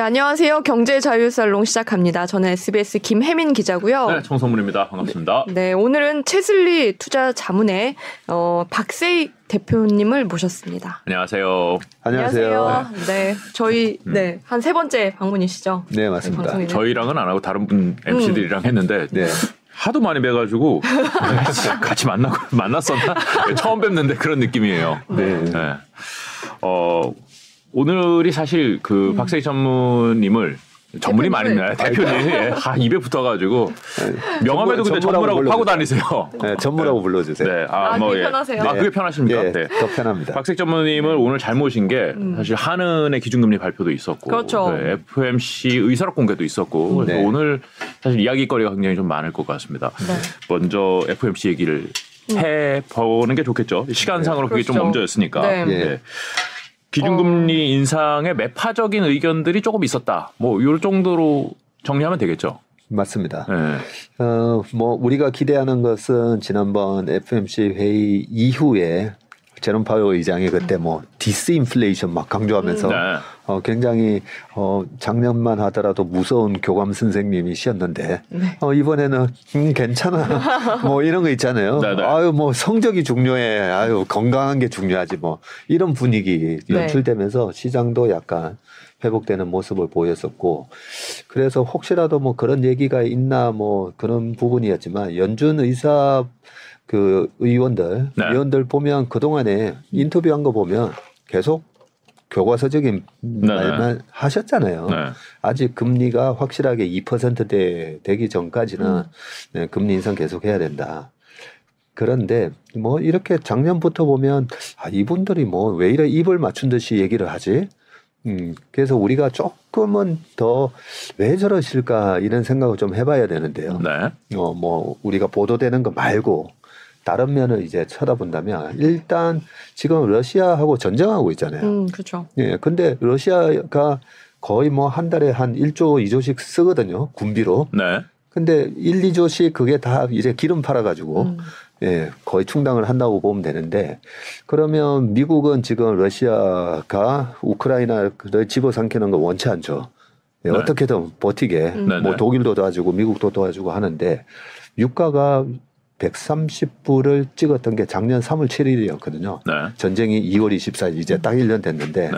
네, 안녕하세요. 경제 자유 살롱 시작합니다. 저는 SBS 김혜민 기자고요. 네, 정성문입니다. 반갑습니다. 네, 네, 오늘은 채슬리 투자 자문의 어, 박세희 대표님을 모셨습니다. 안녕하세요. 안녕하세요. 네, 저희 음. 네, 한 세 번째 방문이시죠? 네, 맞습니다. 네, 저희랑은 안 하고 다른 분 MC들이랑 음. 했는데 네. 하도 많이 뵈가지고 같이 만나고 만났었나 처음 뵙는데 그런 느낌이에요. 네. 네. 어 오늘이 사실 그 음. 박세희 전무님을 전문이 많이 나요. 대표님. 예. 아, 입에 붙어가지고. 네. 명함에도 근데 전무라고 파고 다니세요. 네, 전무라고 불러주세요. 네. 아, 아 뭐, 그게 예. 편하세요? 아, 그게 편하십니까? 네. 더 편합니다. 박색 전무님을 오늘 잘 모신 게 음. 사실 한은의 기준금리 발표도 있었고. 그렇죠. 네, FMC 의사록 공개도 있었고. 네. 오늘 사실 이야기거리가 굉장히 좀 많을 것 같습니다. 네. 먼저 FMC 얘기를 음. 해보는 게 좋겠죠. 시간상으로 그게 그렇죠. 좀 먼저였으니까. 네. 네. 기준금리 어... 인상에 매파적인 의견들이 조금 있었다. 뭐이 정도로 정리하면 되겠죠. 맞습니다. 네. 어, 뭐 우리가 기대하는 것은 지난번 FOMC 회의 이후에 제롬 파월 의장이 그때 뭐 disinflation 막 강조하면서 네. 어, 굉장히 어, 작년만 하더라도 무서운 교감 선생님이셨는데 네. 어, 이번에는 음, 괜찮아 뭐 이런 거 있잖아요. 네, 네. 아유 뭐 성적이 중요해. 아유 건강한 게 중요하지 뭐 이런 분위기 네. 연출되면서 시장도 약간 회복되는 모습을 보였었고 그래서 혹시라도 뭐 그런 얘기가 있나 뭐 그런 부분이었지만 연준 의사 그 의원들 네. 의원들 보면 그 동안에 인터뷰한 거 보면 계속 교과서적인 네, 네. 말만 하셨잖아요. 네. 아직 금리가 확실하게 2%대 되기 전까지는 음. 네, 금리 인상 계속 해야 된다. 그런데 뭐 이렇게 작년부터 보면 아 이분들이 뭐 왜 이래 입을 맞춘 듯이 얘기를 하지? 음, 그래서 우리가 조금은 더 왜 저러실까 이런 생각을 좀 해봐야 되는데요. 네. 어, 뭐 우리가 보도되는 거 말고 다른 면을 이제 쳐다본다면 일단 지금 러시아하고 전쟁하고 있잖아요. 음, 그렇죠. 예. 근데 러시아가 거의 뭐 한 달에 한 1조, 2조씩 쓰거든요. 군비로. 네. 근데 1, 2조씩 그게 다 이제 기름 팔아 가지고 음. 예, 거의 충당을 한다고 보면 되는데 그러면 미국은 지금 러시아가 우크라이나를 집어삼키는 걸 원치 않죠. 예, 네. 어떻게든 버티게 음. 뭐 네, 네. 독일도 도와주고 미국도 도와주고 하는데 유가가 130불을 찍었던 게 작년 3월 7일이었거든요. 네. 전쟁이 2월 24일 이제 딱 1년 됐는데 네.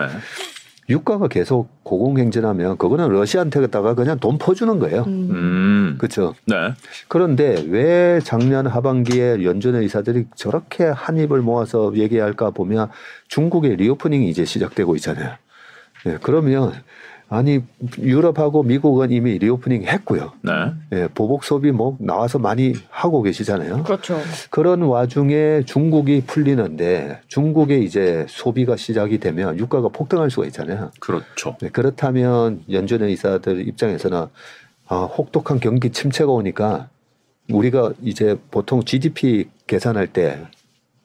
유가가 계속 고공행진하면 그거는 러시아한테다가 그냥 돈 퍼주는 거예요. 음. 그렇죠. 네. 그런데 왜 작년 하반기에 연준 이사들이 저렇게 한 입을 모아서 얘기할까 보면 중국의 reopening이 이제 시작되고 있잖아요. 네, 그러면 아니 유럽하고 미국은 이미 reopening 했고요. 네. 예, 보복 소비 뭐 나와서 많이 하고 계시잖아요. 그렇죠. 그런 와중에 중국이 풀리는데 중국의 이제 소비가 시작이 되면 유가가 폭등할 수가 있잖아요. 그렇죠. 네, 그렇다면 연준 이사들 입장에서는 아, 혹독한 경기 침체가 오니까 우리가 이제 보통 GDP 계산할 때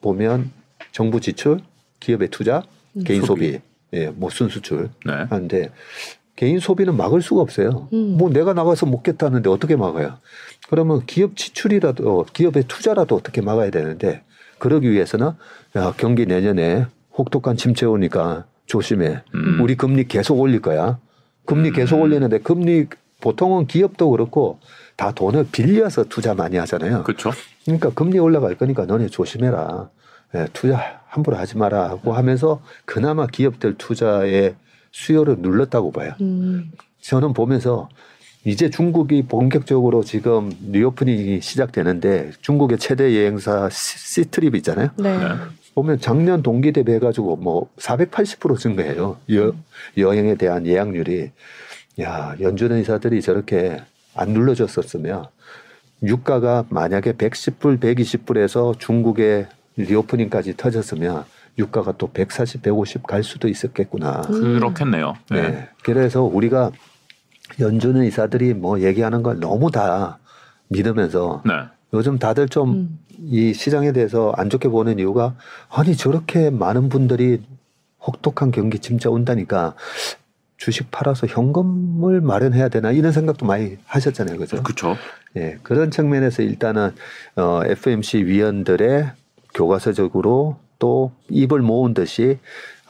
보면 정부 지출, 기업의 투자, 음. 개인 소비, 소비 예, 뭐 순수출 네. 하는데 개인 소비는 막을 수가 없어요. 음. 뭐 내가 나가서 먹겠다는데 어떻게 막아요? 그러면 기업 지출이라도 기업의 투자라도 어떻게 막아야 되는데 그러기 위해서는 야 경기 내년에 혹독한 침체 오니까 조심해. 음. 우리 금리 계속 올릴 거야. 금리 계속 음. 올리는데 금리 보통은 기업도 그렇고 다 돈을 빌려서 투자 많이 하잖아요. 그렇죠. 그러니까 금리 올라갈 거니까 너네 조심해라. 예, 투자 함부로 하지 마라 하고 하면서 그나마 기업들 투자에 수요를 눌렀다고 봐요. 음. 저는 보면서 이제 중국이 본격적으로 지금 리오프닝이 시작되는데 중국의 최대 여행사 시트립 있잖아요. 네. 네. 보면 작년 동기 대비 해가지고 뭐 480% 증가해요. 여, 여행에 대한 예약률이. 야, 연준 의사들이 저렇게 안 눌러줬었으면 유가가 만약에 110불, 120불에서 중국의 리오프닝까지 터졌으면 유가가 또 140, 150 갈 수도 있었겠구나. 그렇겠네요. 네. 네. 그래서 우리가 연준 의사들이 뭐 얘기하는 걸 너무 다 믿으면서 네. 요즘 다들 좀이 음. 시장에 대해서 안 좋게 보는 이유가 아니 저렇게 많은 분들이 혹독한 경기 침체 온다니까 주식 팔아서 현금을 마련해야 되나 이런 생각도 많이 하셨잖아요. 그죠? 그렇죠. 예. 그런 측면에서 일단은 어 FMC 위원들의 교과서적으로 또 입을 모은 듯이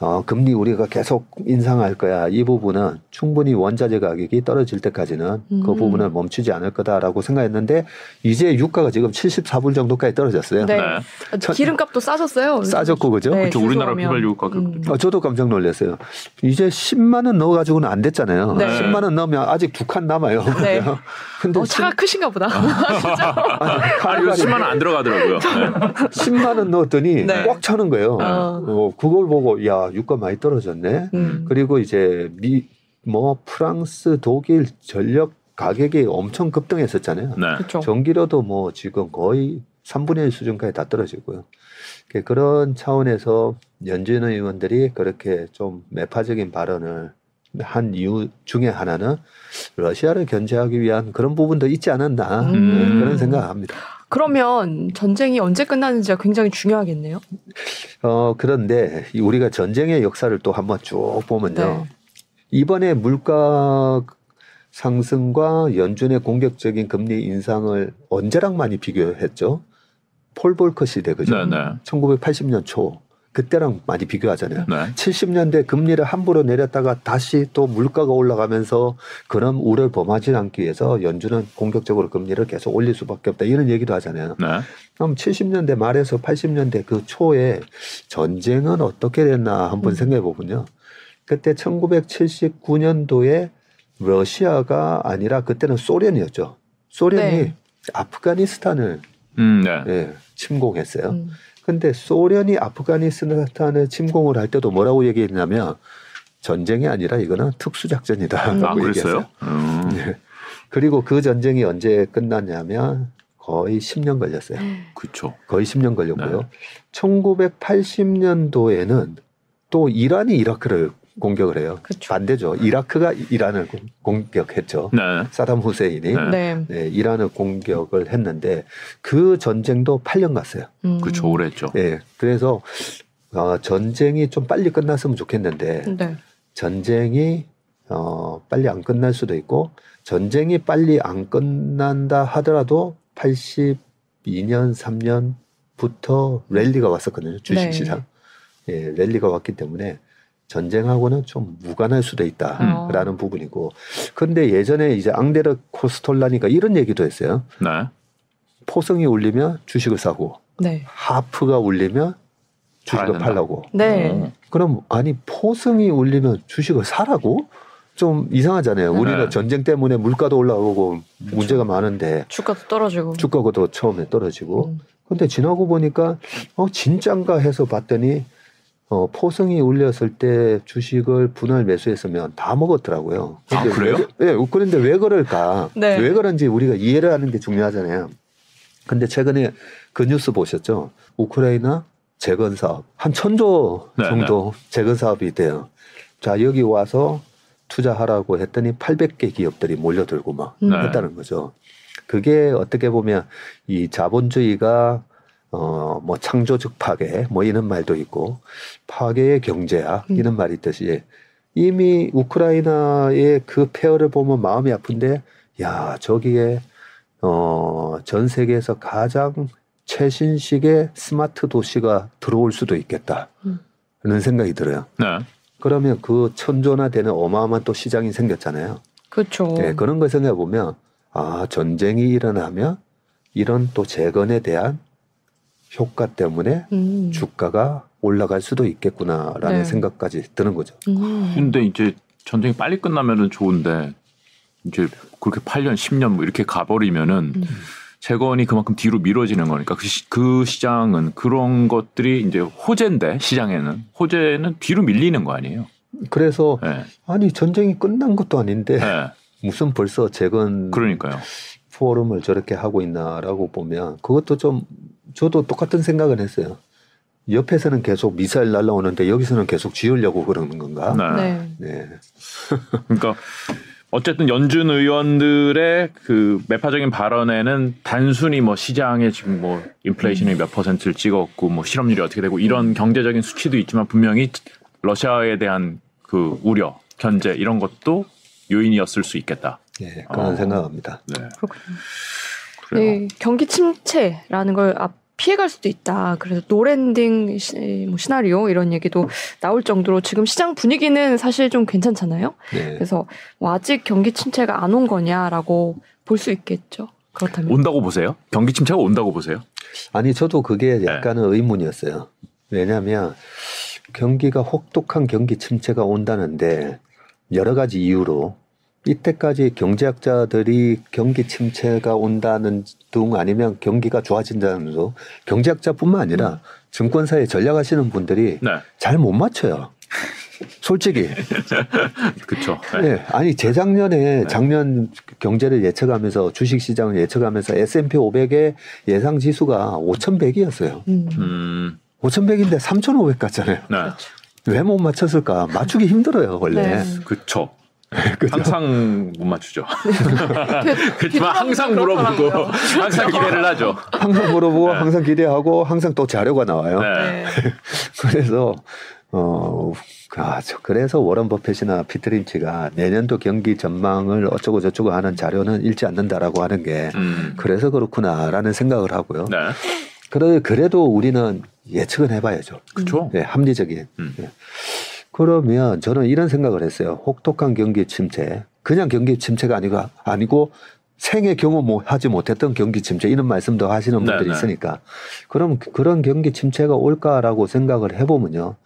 어, 금리 우리가 계속 인상할 거야. 이 부분은 충분히 원자재 가격이 떨어질 때까지는 그 음. 그 부분을 멈추지 않을 거다라고 생각했는데 이제 유가가 지금 74불 정도까지 떨어졌어요. 네. 네. 기름값도 싸졌어요. 싸졌고 그죠? 네, 그렇죠. 우리나라 휘발유 가격. 음. 어, 저도 깜짝 놀랐어요. 이제 10만 원 넣어 가지고는 안 됐잖아요. 네. 10만 원 넣으면 아직 두 칸 남아요. 네. 근데 어, 차가 10... 크신가 보다. 진짜. 아니, 10만 원 안 들어가더라고요. 네. 10만 원 넣었더니 네. 꽉 차는 거예요. 어. 어, 그걸 보고 야 유가 많이 떨어졌네. 음. 그리고 이제 미 뭐 프랑스, 독일 전력 가격이 엄청 급등했었잖아요. 네. 전기료도 뭐 지금 거의 3분의 1 수준까지 다 떨어지고요. 그런 차원에서 연준 의원들이 그렇게 좀 매파적인 발언을 한 이유 중에 하나는 러시아를 견제하기 위한 그런 부분도 있지 않았나 음. 네, 그런 생각합니다. 그러면 전쟁이 언제 끝나는지가 굉장히 중요하겠네요. 어 그런데 우리가 전쟁의 역사를 또 한번 쭉 보면요. 네. 이번에 물가 상승과 연준의 공격적인 금리 인상을 언제랑 많이 비교했죠? 폴 볼커 시대 그죠? 네, 네. 1980년 초. 그때랑 많이 비교하잖아요. 네. 70년대 금리를 함부로 내렸다가 다시 또 물가가 올라가면서 그런 우려를 범하지 않기 위해서 연준은 공격적으로 금리를 계속 올릴 수밖에 없다 이런 얘기도 하잖아요. 네. 그럼 70년대 말에서 80년대 그 초에 전쟁은 어떻게 됐나 한번 음. 생각해 보면요. 그때 1979년도에 러시아가 아니라 그때는 소련이었죠. 소련이 네. 아프가니스탄을 음, 네. 네, 침공했어요. 음. 근데 소련이 아프가니스탄을 침공을 할 때도 뭐라고 얘기했냐면 전쟁이 아니라 이거는 특수작전이다. 음. 아, 그랬어요? 음. 네. 그리고 그 전쟁이 언제 끝났냐면 거의 10년 걸렸어요. 그렇죠. 거의 10년 걸렸고요. 네. 1980년도에는 또 이란이 이라크를 공격을 해요. 그쵸. 반대죠. 이라크가 이란을 공격했죠. 네. 사담 후세인이 네. 네. 네. 이란을 공격을 했는데 그 전쟁도 8년 갔어요. 음. 그렇죠. 오래 했죠. 네. 그래서 어, 전쟁이 좀 빨리 끝났으면 좋겠는데 네. 전쟁이 어, 빨리 안 끝날 수도 있고 전쟁이 빨리 안 끝난다 하더라도 82년 3년부터 랠리가 왔었거든요. 주식시장. 네. 예, 랠리가 왔기 때문에 전쟁하고는 좀 무관할 수도 있다라는 음. 부분이고 그런데 예전에 이제 앙데르 코스톨라니까 이런 얘기도 했어요. 네. 포성이 울리면 주식을 사고 네. 하프가 울리면 주식을 팔라고. 네. 어. 그럼 아니 포성이 울리면 주식을 사라고? 좀 이상하잖아요. 네. 우리는 전쟁 때문에 물가도 올라오고 그렇죠. 문제가 많은데 주가도 떨어지고 주가도 처음에 떨어지고. 음. 근데 지나고 보니까 어 진짠가 해서 봤더니 어, 포성이 울렸을 때 주식을 분할 매수했으면 다 먹었더라고요. 아, 그래요? 왜, 네, 그런데 왜 그럴까? 네. 왜 그런지 우리가 이해를 하는 게 중요하잖아요. 근데 최근에 그 뉴스 보셨죠? 우크라이나 재건 사업 한 천조 네, 정도 네. 재건 사업이 있대요. 자 여기 와서 투자하라고 했더니 800개 기업들이 몰려들고 막 네. 했다는 거죠. 그게 어떻게 보면 이 자본주의가 어, 뭐 창조적 파괴, 뭐 이런 말도 있고, 파괴의 경제학, 음. 이런 말이 있듯이, 이미 우크라이나의 그 폐허를 보면 마음이 아픈데, 야, 저기에, 어, 전 세계에서 가장 최신식의 스마트 도시가 들어올 수도 있겠다. 음. 는 생각이 들어요. 네. 그러면 그 천조나 되는 어마어마한 또 시장이 생겼잖아요. 그렇죠. 네, 그런 걸 생각해 보면 아 전쟁이 일어나면 이런 또 재건에 대한 효과 때문에 음. 주가가 올라갈 수도 있겠구나라는 네. 생각까지 드는 거죠. 음. 근데 이제 전쟁이 빨리 끝나면은 좋은데 이제 그렇게 8년, 10년 뭐 이렇게 가버리면은 음. 재건이 그만큼 뒤로 미뤄지는 거니까 그, 시, 그 시장은 그런 것들이 이제 호재인데 시장에는 호재는 뒤로 밀리는 거 아니에요? 그래서 네. 아니 전쟁이 끝난 것도 아닌데 네. 무슨 벌써 재건 그러니까요. 포럼을 저렇게 하고 있나라고 보면 그것도 좀 저도 똑같은 생각을 했어요. 옆에서는 계속 미사일 날라오는데 여기서는 계속 지으려고 그러는 건가? 네. 네. 네. 그러니까 어쨌든 연준 의원들의 그 매파적인 발언에는 단순히 뭐 시장에 지금 뭐 인플레이션이 몇 퍼센트를 찍었고 뭐 실업률이 어떻게 되고 이런 경제적인 수치도 있지만 분명히 러시아에 대한 그 우려, 견제 이런 것도 요인이었을 수 있겠다. 네, 그런 어. 생각합니다. 네. 그렇군요. 네, 경기 침체라는 걸 앞. 피해갈 수도 있다. 그래서 no landing 시, 뭐 시나리오 이런 얘기도 나올 정도로 지금 시장 분위기는 사실 좀 괜찮잖아요. 네. 그래서 뭐 아직 경기 침체가 안 온 거냐라고 볼 수 있겠죠. 그렇다면 온다고 보세요? 경기 침체가 온다고 보세요? 아니 저도 그게 네. 약간은 네. 의문이었어요. 왜냐하면 경기가 혹독한 경기 침체가 온다는데 여러 가지 이유로 이때까지 경제학자들이 경기 침체가 온다는 등 아니면 경기가 좋아진다는 등 경제학자뿐만 아니라 음. 증권사에 전략하시는 분들이 네. 잘못 맞춰요. 솔직히. 그렇죠. 네. 네. 아니 재작년에 네. 작년 경제를 예측하면서 주식 시장을 예측하면서 S&P 500의 예상 지수가 5,100이었어요. 음. 5,100인데 3,500 갔잖아요. 네. 왜못 맞췄을까? 맞추기 힘들어요, 원래. 네. 그렇죠. 항상 못 맞추죠. 그렇지만 항상 물어보고 항상 기대를 하죠. 항상 물어보고 네. 항상 기대하고 항상 또 자료가 나와요. 네. 그래서 어 아, 그래서 워런 버핏이나 피트린치가 내년도 경기 전망을 어쩌고 저쩌고 하는 자료는 읽지 않는다라고 하는 게 음. 그래서 그렇구나라는 생각을 하고요. 네. 그래 그래도 우리는 예측은 해봐야죠. 그렇죠. 네, 합리적인. 음. 네. 그러면 저는 이런 생각을 했어요. 혹독한 경기 침체. 그냥 경기 침체가 아니고, 아니고 생애 경험하지 못했던 경기 침체 이런 말씀도 하시는 분들이 네네. 있으니까 그럼 그런 경기 침체가 올까라고 생각을 해보면요.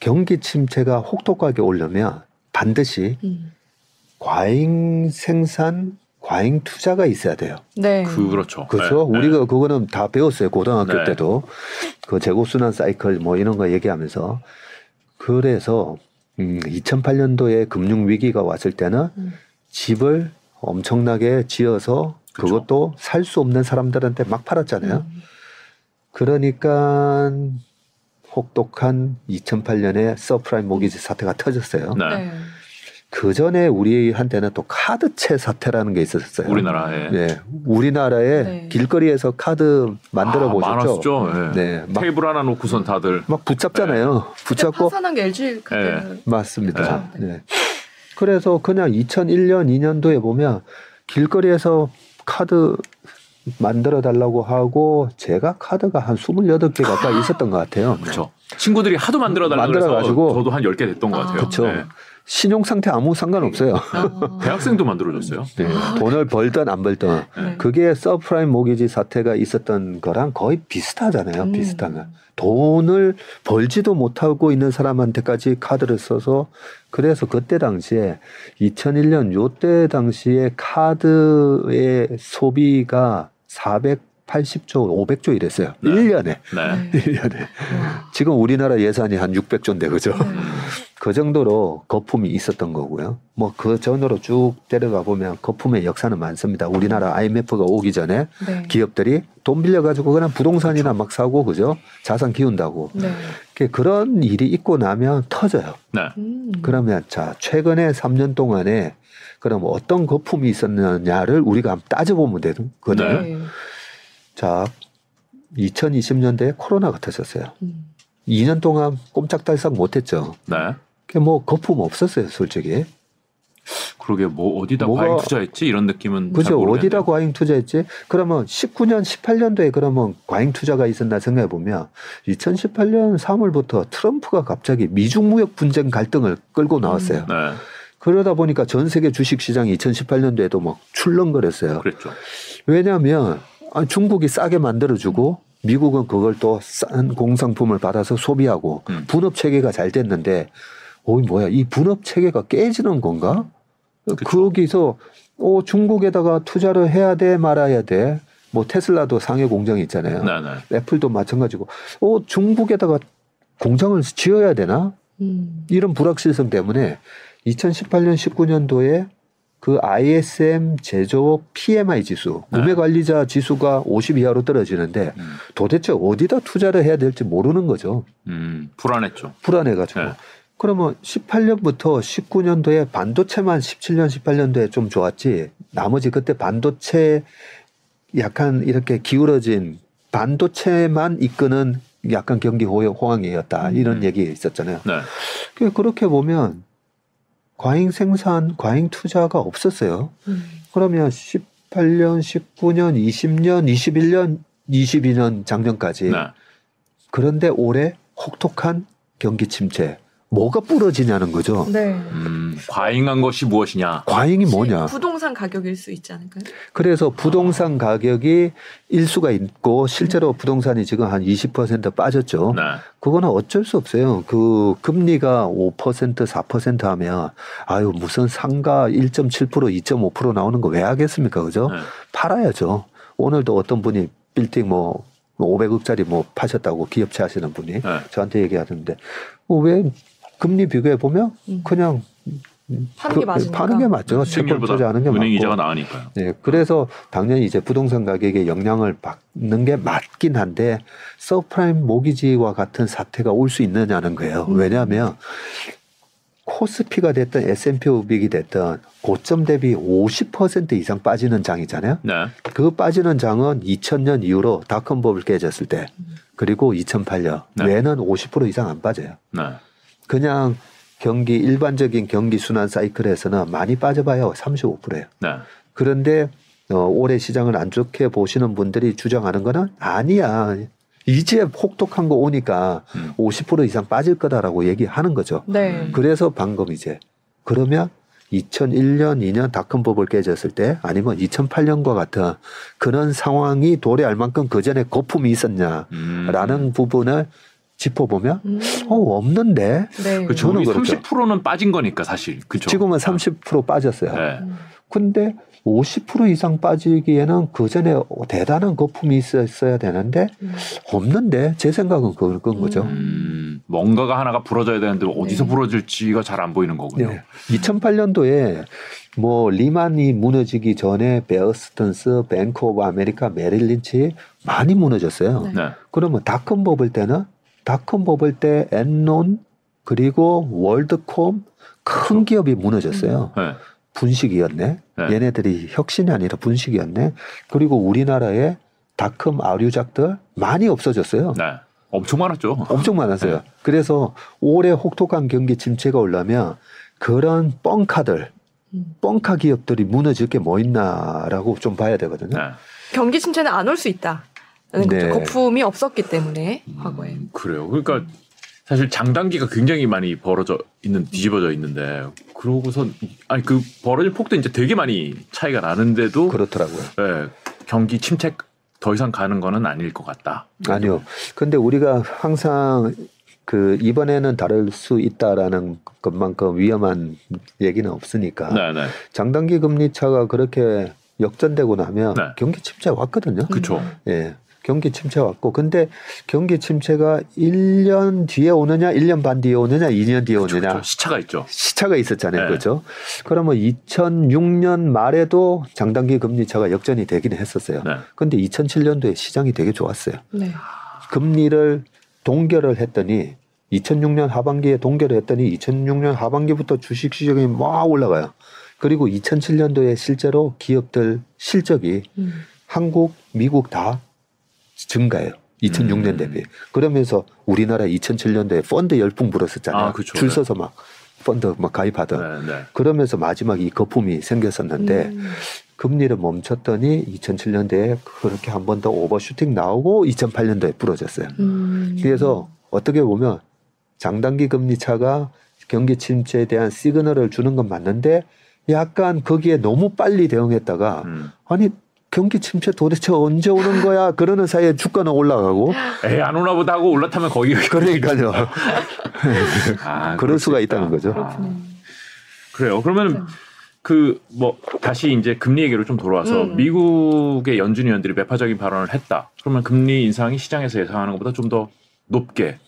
경기 침체가 혹독하게 오려면 반드시 음. 과잉 생산, 과잉 투자가 있어야 돼요. 네. 그, 그렇죠. 그렇죠. 네. 우리가 그거는 다 배웠어요. 고등학교 네. 때도 그 재고순환 사이클 뭐 이런 거 얘기하면서 그래서 음, 2008년도에 금융 위기가 왔을 때는 음. 집을 엄청나게 지어서 그쵸. 그것도 살 수 없는 사람들한테 막 팔았잖아요. 음. 그러니까 혹독한 2008년에 subprime mortgage 사태가 터졌어요. 네. 네. 그 전에 우리한테는 또 카드채 사태라는 게 있었어요. 우리나라에. 네. 우리나라에 네. 길거리에서 카드 만들어 아, 보셨죠? 많았죠. 네. 네. 테이블 하나 놓고선 다들 막 붙잡잖아요. 네. 붙잡고 파산한 게 LG 카드. 네. 맞습니다. 네. 네. 그래서 그냥 2001년, 2년도에 보면 길거리에서 카드 만들어 달라고 하고 제가 카드가 한 28개 가까이 있었던 것 같아요. 그렇죠. 친구들이 하도 만들어 달라고 만들어 가지고 저도 한 10개 됐던 것 같아요. 그렇죠. 네. 신용 상태 아무 상관없어요. 아. 대학생도 만들어줬어요. 네. 돈을 벌든 안 벌든 네. 그게 subprime mortgage 사태가 있었던 거랑 거의 비슷하잖아요. 음. 비슷하면 돈을 벌지도 못하고 있는 사람한테까지 카드를 써서 그래서 그때 당시에 2001년 요때 당시에 카드의 소비가 400 80조, 500조 이랬어요. 네. 1년에. 네. 1년에. 지금 우리나라 예산이 한 600조인데, 그죠? 네. 그 정도로 거품이 있었던 거고요. 뭐 그 전으로 쭉 데려가 보면 거품의 역사는 많습니다. 우리나라 IMF가 오기 전에 네. 기업들이 돈 빌려가지고 그냥 부동산이나 그렇죠. 막 사고, 그죠? 자산 키운다고. 네. 그런 일이 있고 나면 터져요. 네. 음. 그러면 자, 최근에 3년 동안에 그럼 어떤 거품이 있었느냐를 우리가 한번 따져보면 되거든요. 네. 자, 2020년대에 코로나가 터졌어요. 음. 2년 동안 꼼짝달싹 못했죠. 네. 뭐 거품 없었어요, 솔직히. 그러게 뭐 어디다 뭐가, 과잉 투자했지 이런 느낌은 그죠 어디다 과잉 투자했지 그러면 19년 18년도에 그러면 과잉 투자가 있었나 생각해 보면 2018년 3월부터 트럼프가 갑자기 미중 무역 분쟁 갈등을 끌고 나왔어요. 음, 네. 그러다 보니까 전 세계 주식 시장이 2018년도에도 막 출렁거렸어요. 그랬죠. 왜냐하면 아, 중국이 싸게 만들어주고 미국은 그걸 또 싼 공상품을 받아서 소비하고 음. 분업 체계가 잘 됐는데 어이 뭐야 이 분업 체계가 깨지는 건가? 그쵸. 거기서 어 중국에다가 투자를 해야 돼 말아야 돼. 뭐 테슬라도 상해 공장이 있잖아요. 네네. 네. 애플도 마찬가지고 어 중국에다가 공장을 지어야 되나? 음. 이런 불확실성 때문에 2018년 19년도에 그 ISM 제조업 PMI 지수, 네. 구매 관리자 지수가 50 이하로 떨어지는데 음. 도대체 어디다 투자를 해야 될지 모르는 거죠. 음, 불안했죠. 불안해가지고. 네. 그러면 18년부터 19년도에 반도체만 17년, 18년도에 좀 좋았지. 나머지 그때 반도체 약간 이렇게 기울어진 반도체만 이끄는 약간 경기 호황이었다. 이런 음. 얘기 있었잖아요. 네. 그렇게 보면 과잉 생산, 과잉 투자가 없었어요. 음. 그러면 18년, 19년, 20년, 21년 22년 작년까지. 네. 그런데 올해 혹독한 경기 침체. 뭐가 부러지냐는 거죠. 네. 음, 과잉한 것이 무엇이냐? 과잉이 뭐냐? 부동산 가격일 수 있지 않을까요? 그래서 부동산 가격이 일수가 있고 실제로 네. 부동산이 지금 한 20% 빠졌죠. 네. 그거는 어쩔 수 없어요. 그 금리가 5% 4% 하면 아유 무슨 상가 1.7% 2.5% 나오는 거 왜 하겠습니까? 그죠? 네. 팔아야죠. 오늘도 어떤 분이 빌딩 뭐 500억짜리 뭐 파셨다고 기업체 하시는 분이 네. 저한테 얘기하던데 어, 왜 금리 비교해 보면 음. 그냥 파는 게, 그, 파는 게 맞죠. 채권보다 하는 게 은행 맞고. 이자가 나으니까요. 네, 그래서 당연히 이제 부동산 가격에 영향을 받는 게 맞긴 한데 서프라임 모기지와 같은 사태가 올 수 있느냐는 거예요. 음. 왜냐하면 코스피가 됐든 S&P 500이 됐든 고점 대비 50% 이상 빠지는 장이잖아요. 네. 그 빠지는 장은 2000년 이후로 dot-com bubble 깨졌을 때 그리고 2008년 네. 외에는 50% 이상 안 빠져요. 네. 그냥 경기 일반적인 경기 순환 사이클에서는 많이 빠져봐야 35%예요. 네. 그런데 어, 올해 시장을 안 좋게 보시는 분들이 주장하는 거는 아니야. 이제 혹독한 거 오니까 음. 50% 이상 빠질 거다라고 얘기하는 거죠. 네. 그래서 방금 이제 그러면 2001년, 2년 닷컴법을 깨졌을 때 아니면 2008년과 같은 그런 상황이 도래할 만큼 그 전에 거품이 있었냐라는 음. 부분을 짚어보면 음. 어 없는데 네. 그렇죠. 30%는 빠진 거니까 사실 그렇죠. 지금은 30% 빠졌어요. 네. 근데 50% 이상 빠지기에는 그 전에 대단한 거품이 있었어야 되는데 음. 없는데 제 생각은 그건 그건 거죠. 음, 뭔가가 하나가 부러져야 되는데 어디서 네. 부러질지가 잘 안 보이는 거군요. 네. 2008년도에 뭐 리만이 무너지기 전에 베어스턴스, 뱅크 오브 아메리카, 메릴린치 많이 무너졌어요. 네. 그러면 dot-com bubble 때는 닷컴 버블 때 엔론 그리고 월드콤 큰 그렇죠. 기업이 무너졌어요. 네. 분식이었네. 네. 얘네들이 혁신이 아니라 분식이었네. 그리고 우리나라에 닷컴 아류작들 많이 없어졌어요. 네. 엄청 많았죠. 엄청 많았어요. 네. 그래서 올해 혹독한 경기 침체가 올라면 그런 뻥카들, 음. 뻥카 기업들이 무너질 게 뭐 있나라고 좀 봐야 되거든요. 네. 경기 침체는 안 올 수 있다. 네. 거품이 없었기 때문에 과거에. 음, 그래요. 그러니까 사실 장단기가 굉장히 많이 벌어져 있는 뒤집어져 있는데 그러고선 아니 그 벌어질 폭도 이제 되게 많이 차이가 나는데도 그렇더라고요. 네, 경기 침체 더 이상 가는 거는 아닐 것 같다. 아니요. 근데 우리가 항상 그 이번에는 다를 수 있다라는 것만큼 위험한 얘기는 없으니까 네네. 네. 장단기 금리 차가 그렇게 역전되고 나면 네. 경기 침체 왔거든요. 그렇죠. 예. 경기 침체 왔고 근데 경기 침체가 1년 뒤에 오느냐 1년 반 뒤에 오느냐 2년 뒤에 오느냐 그렇죠, 시차가 있죠. 시차가 있었잖아요. 네. 그렇죠? 그러면 2006년 말에도 장단기 금리 차가 역전이 되기는 했었어요. 네. 근데 2007년도에 시장이 되게 좋았어요. 네. 금리를 동결을 했더니 2006년 하반기에 동결을 했더니 2006년 하반기부터 주식 시장이 막 올라가요. 그리고 2007년도에 실제로 기업들 실적이 음. 한국, 미국 다 증가해요. 2006년 음. 대비. 그러면서 우리나라 2007년도에 펀드 열풍 불었었잖아요. 아, 그렇죠. 줄 네. 서서 막 펀드 막 가입하던. 네, 네. 그러면서 마지막 이 거품이 생겼었는데 음. 금리를 멈췄더니 2007년도에 그렇게 한 번 더 오버슈팅 나오고 2008년도에 부러졌어요. 음. 그래서 어떻게 보면 장단기 금리 차가 경기 침체에 대한 시그널을 주는 건 맞는데 약간 거기에 너무 빨리 대응했다가 음. 아니 경기 침체 도대체 언제 오는 거야? 그러는 사이에 주가는 올라가고. 에이, 안 오나 보다 하고 올라타면 거기. 그러니까요. 아, 그럴 수가 있다는 거죠. 아. 그래요. 그러면 그 뭐 다시 이제 금리 얘기로 좀 돌아와서 음. 미국의 연준 위원들이 매파적인 발언을 했다. 그러면 금리 인상이 시장에서 예상하는 것보다 좀 더 높게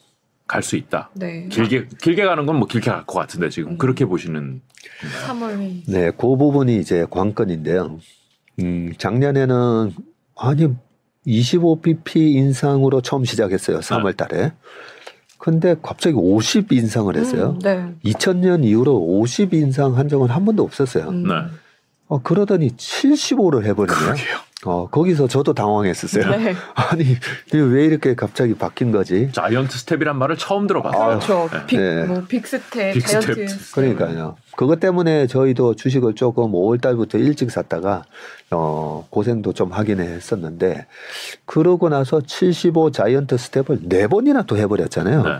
갈 수 있다. 네. 길게 길게 가는 건 뭐 길게 갈 것 같은데 지금 음. 그렇게 보시는. 3월 회의. 네, 그 부분이 이제 관건인데요. 음, 작년에는 아니 25bp 인상으로 처음 시작했어요. 3월 달에. 근데 갑자기 50 인상을 했어요. 음, 네. 2000년 이후로 50 인상 한 적은 한 번도 없었어요. 음. 네. 어, 그러더니 75를 해버리네요. 어, 거기서 저도 당황했었어요. 네. 아니, 왜 이렇게 갑자기 바뀐 거지? giant step이란 말을 처음 들어봤어요. 그렇죠. 네. big, 네. 뭐, big step, big giant step. 그러니까요. 그것 때문에 저희도 주식을 조금 5월 달부터 일찍 샀다가, 어, 고생도 좀 하긴 했었는데, 그러고 나서 75 giant step을 네 번이나 또 해버렸잖아요. 네.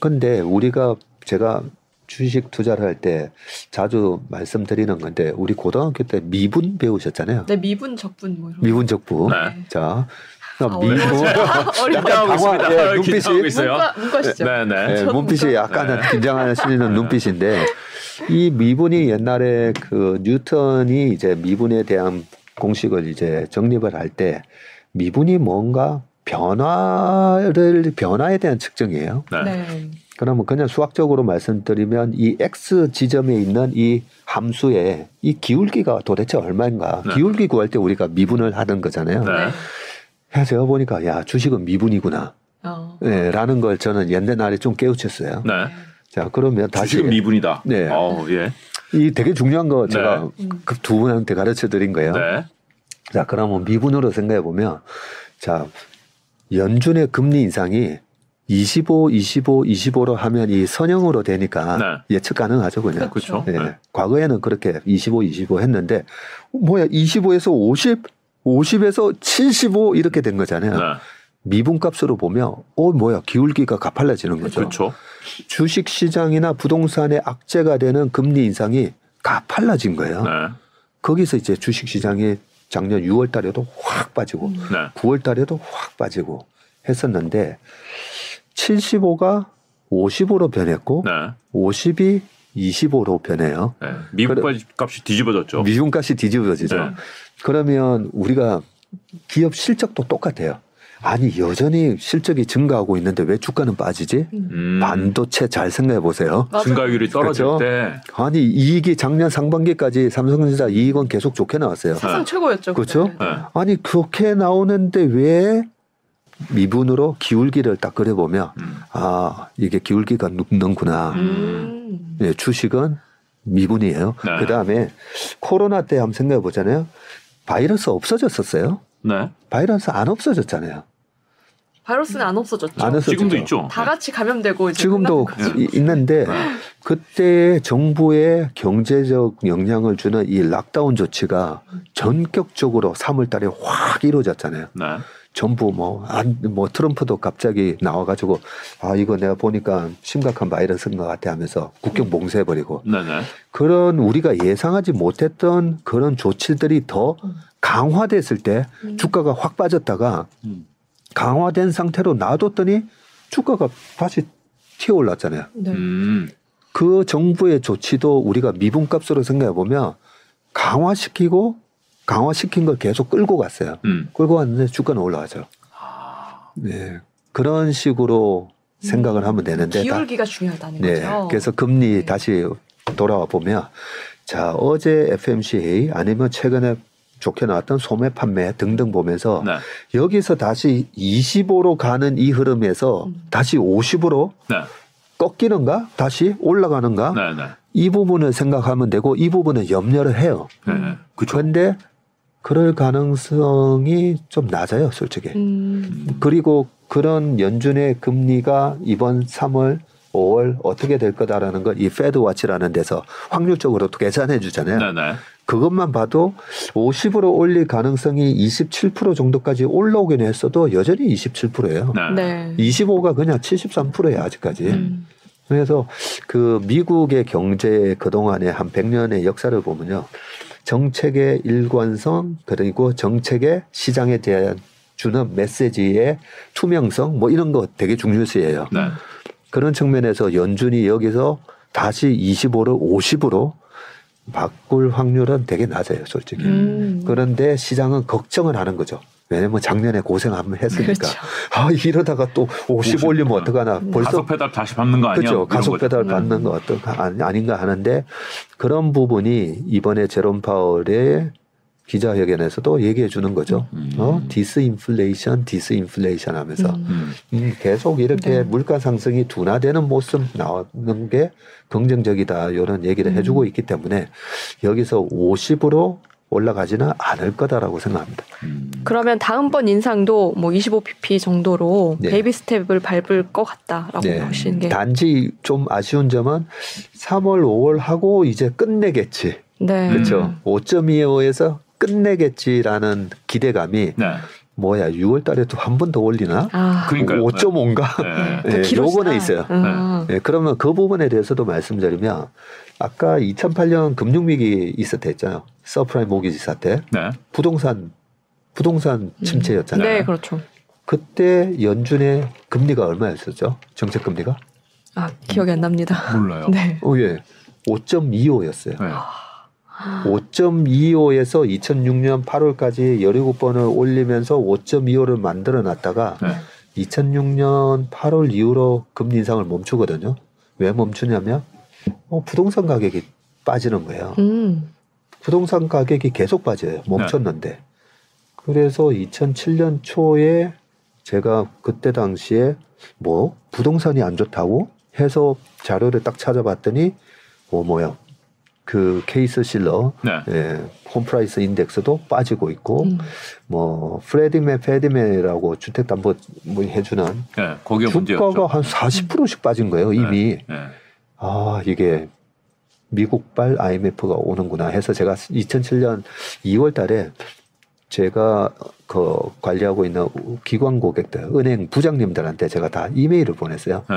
근데 우리가 제가 주식 투자를 할 때 자주 말씀드리는 건데 우리 고등학교 때 미분 배우셨잖아요. 네, 미분 적분 뭐 이런. 미분 적분. 네. 자. 아, 미분 긴장하고 있습니다. 예, 눈빛이 있어요. 문과, 문과시죠. 네, 네. 네 눈빛이 약간 네. 긴장하시는 눈빛인데 이 미분이 옛날에 그 뉴턴이 이제 미분에 대한 공식을 이제 정립을 할 때 미분이 뭔가 변화를 변화에 대한 측정이에요. 네. 네. 그러면 그냥 수학적으로 말씀드리면 이 x 지점에 있는 이 함수의 이 기울기가 도대체 얼마인가? 네. 기울기 구할 때 우리가 미분을 하는 거잖아요. 네. 야, 제가 보니까 야 주식은 미분이구나. 어. 네, 라는 걸 저는 옛날에 좀 깨우쳤어요. 네. 자 그러면 다시 주식은 미분이다. 네. 어, 예. 이 되게 중요한 거 제가 네. 그두 분한테 가르쳐 드린 거예요. 네. 자 그러면 미분으로 생각해 보면 자 연준의 금리 인상이 25, 25, 25로 하면 이 선형으로 되니까 네. 예측 가능하죠, 그냥. 그렇죠. 네. 네. 과거에는 그렇게 25, 25 했는데 뭐야 25에서 50, 50에서 75 이렇게 된 거잖아요. 네. 미분값으로 보면 어 뭐야 기울기가 가팔라지는 거죠. 그렇죠. 주식 시장이나 부동산의 악재가 되는 금리 인상이 가팔라진 거예요. 네. 거기서 이제 주식 시장이 작년 6월 달에도 확 빠지고 네. 9월 달에도 확 빠지고 했었는데 75가 50으로 변했고 네. 50이 25로 변해요. 네. 미분 값이 뒤집어졌죠. 미분 값이 뒤집어지죠. 네. 그러면 우리가 기업 실적도 똑같아요. 아니 여전히 실적이 증가하고 있는데 왜 주가는 빠지지? 음. 반도체 잘 생각해 보세요. 증가율이 떨어질 그렇죠? 때 아니 이익이 작년 상반기까지 삼성전자 이익은 계속 좋게 나왔어요. 사상 최고였죠. 그렇죠? 네. 아니 그렇게 나오는데 왜 미분으로 기울기를 딱 그려보면 음. 아 이게 기울기가 눕는구나. 음. 네, 주식은 미분이에요. 네. 그 다음에 코로나 때 한번 생각해 보잖아요. 바이러스 없어졌었어요. 네. 바이러스 안 없어졌잖아요. 바이러스는 안 없어졌죠. 안 없어졌죠. 지금도 있죠. 다 같이 감염되고 지금도 있는데 네. 그때 정부의 경제적 영향을 주는 이 락다운 조치가 전격적으로 3월 달에 확 이루어졌잖아요. 네. 전부 뭐, 안, 뭐 트럼프도 갑자기 나와가지고 아, 이거 내가 보니까 심각한 바이러스인 것 같아 하면서 국경 봉쇄해버리고 네네. 그런 우리가 예상하지 못했던 그런 조치들이 더 강화됐을 때 음. 주가가 확 빠졌다가 음. 강화된 상태로 놔뒀더니 주가가 다시 튀어 올랐잖아요. 네. 음. 그 정부의 조치도 우리가 미분값으로 생각해 보면 강화시키고 강화시킨 걸 계속 끌고 갔어요. 음. 끌고 갔는데 주가는 올라가죠. 아. 네. 그런 식으로 생각을 하면 되는데 기울기가 중요하다는 네. 거죠. 그래서 금리 네. 다시 돌아와 보면 자 어제 FMC 회의 아니면 최근에 좋게 나왔던 소매 판매 등등 보면서 네. 여기서 다시 25로 가는 이 흐름에서 음. 다시 50으로 네. 꺾이는가 다시 올라가는가 네, 네. 이 부분을 생각하면 되고 이 부분은 염려를 해요. 네, 그런데 그럴 가능성이 좀 낮아요, 솔직히. 음. 그리고 그런 연준의 금리가 이번 3월, 5월 어떻게 될 거다라는 걸 이 FedWatch라는 데서 확률적으로 또 계산해 주잖아요. 네네. 그것만 봐도 50으로 올릴 가능성이 27% 정도까지 올라오긴 했어도 여전히 27%예요. 네. 25가 그냥 73%예요, 아직까지. 음. 그래서 그 미국의 경제 그동안의 한 100년의 역사를 보면요. 정책의 일관성 그리고 정책의 시장에 대한 주는 메시지의 투명성 뭐 이런 거 되게 중요시해요. 네. 그런 측면에서 연준이 여기서 다시 25를 50으로 바꿀 확률은 되게 낮아요, 솔직히. 음. 그런데 시장은 걱정을 하는 거죠. 왜냐면 작년에 고생 한번 했으니까. 그렇죠. 아, 이러다가 또 50 올리면 어떡하나. 음. 벌써. 가속 페달 다시 받는 거 아니야? 그렇죠. 가속 페달 음. 받는 거 어떨까, 아닌가 하는데 그런 부분이 이번에 제롬 파월의 기자회견에서도 얘기해 주는 거죠. 음. 어? 디스인플레이션, 디스인플레이션 하면서 음. 음, 계속 이렇게 네. 물가 상승이 둔화되는 모습 나오는 게 긍정적이다. 이런 얘기를 음. 해주고 있기 때문에 여기서 50으로 올라가지는 않을 거다라고 생각합니다. 음. 그러면 다음번 인상도 뭐 25bp 정도로 네. baby step을 밟을 것 같다라고 네. 보시는 게 단지 좀 아쉬운 점은 3월, 5월 하고 이제 끝내겠지. 네. 그렇죠. 5.25에서 끝내겠지라는 기대감이 네. 뭐야 6월 달에도 한번 더 올리나? 아. 그러니까 5.5인가? 네. 네. 요거는 있어요. 음. 네. 그러면 그 부분에 대해서도 말씀드리면 아까 2008년 금융위기 있었다 했잖아요. subprime mortgage 사태. 네. 부동산 부동산 음. 침체였잖아요. 네, 그렇죠. 그때 연준의 금리가 얼마였었죠? 정책 금리가? 아, 기억이 안 납니다. 몰라요. 네. 어, 예. 5.25였어요. 네. 5.25에서 2006년 8월까지 17번을 올리면서 5.25를 만들어 놨다가 네. 2006년 8월 이후로 금리 인상을 멈추거든요. 왜 멈추냐면 어, 부동산 가격이 빠지는 거예요. 음. 부동산 가격이 계속 빠져요. 멈췄는데. 네. 그래서 2007년 초에 제가 그때 당시에 뭐 부동산이 안 좋다고 해서 자료를 딱 찾아봤더니 뭐 뭐야 그 케이스 실러 네. 예, Home Price Index도 빠지고 있고 음. 뭐 프레디맥 패니메라고 주택담보 뭐 해주는 네, 주가가 한 40%씩 빠진 거예요 이미 네, 네. 아 이게 미국발 IMF가 오는구나 해서 제가 2007년 2월 달에 제가 그 관리하고 있는 기관 고객들, 은행 부장님들한테 제가 다 이메일을 보냈어요. 네.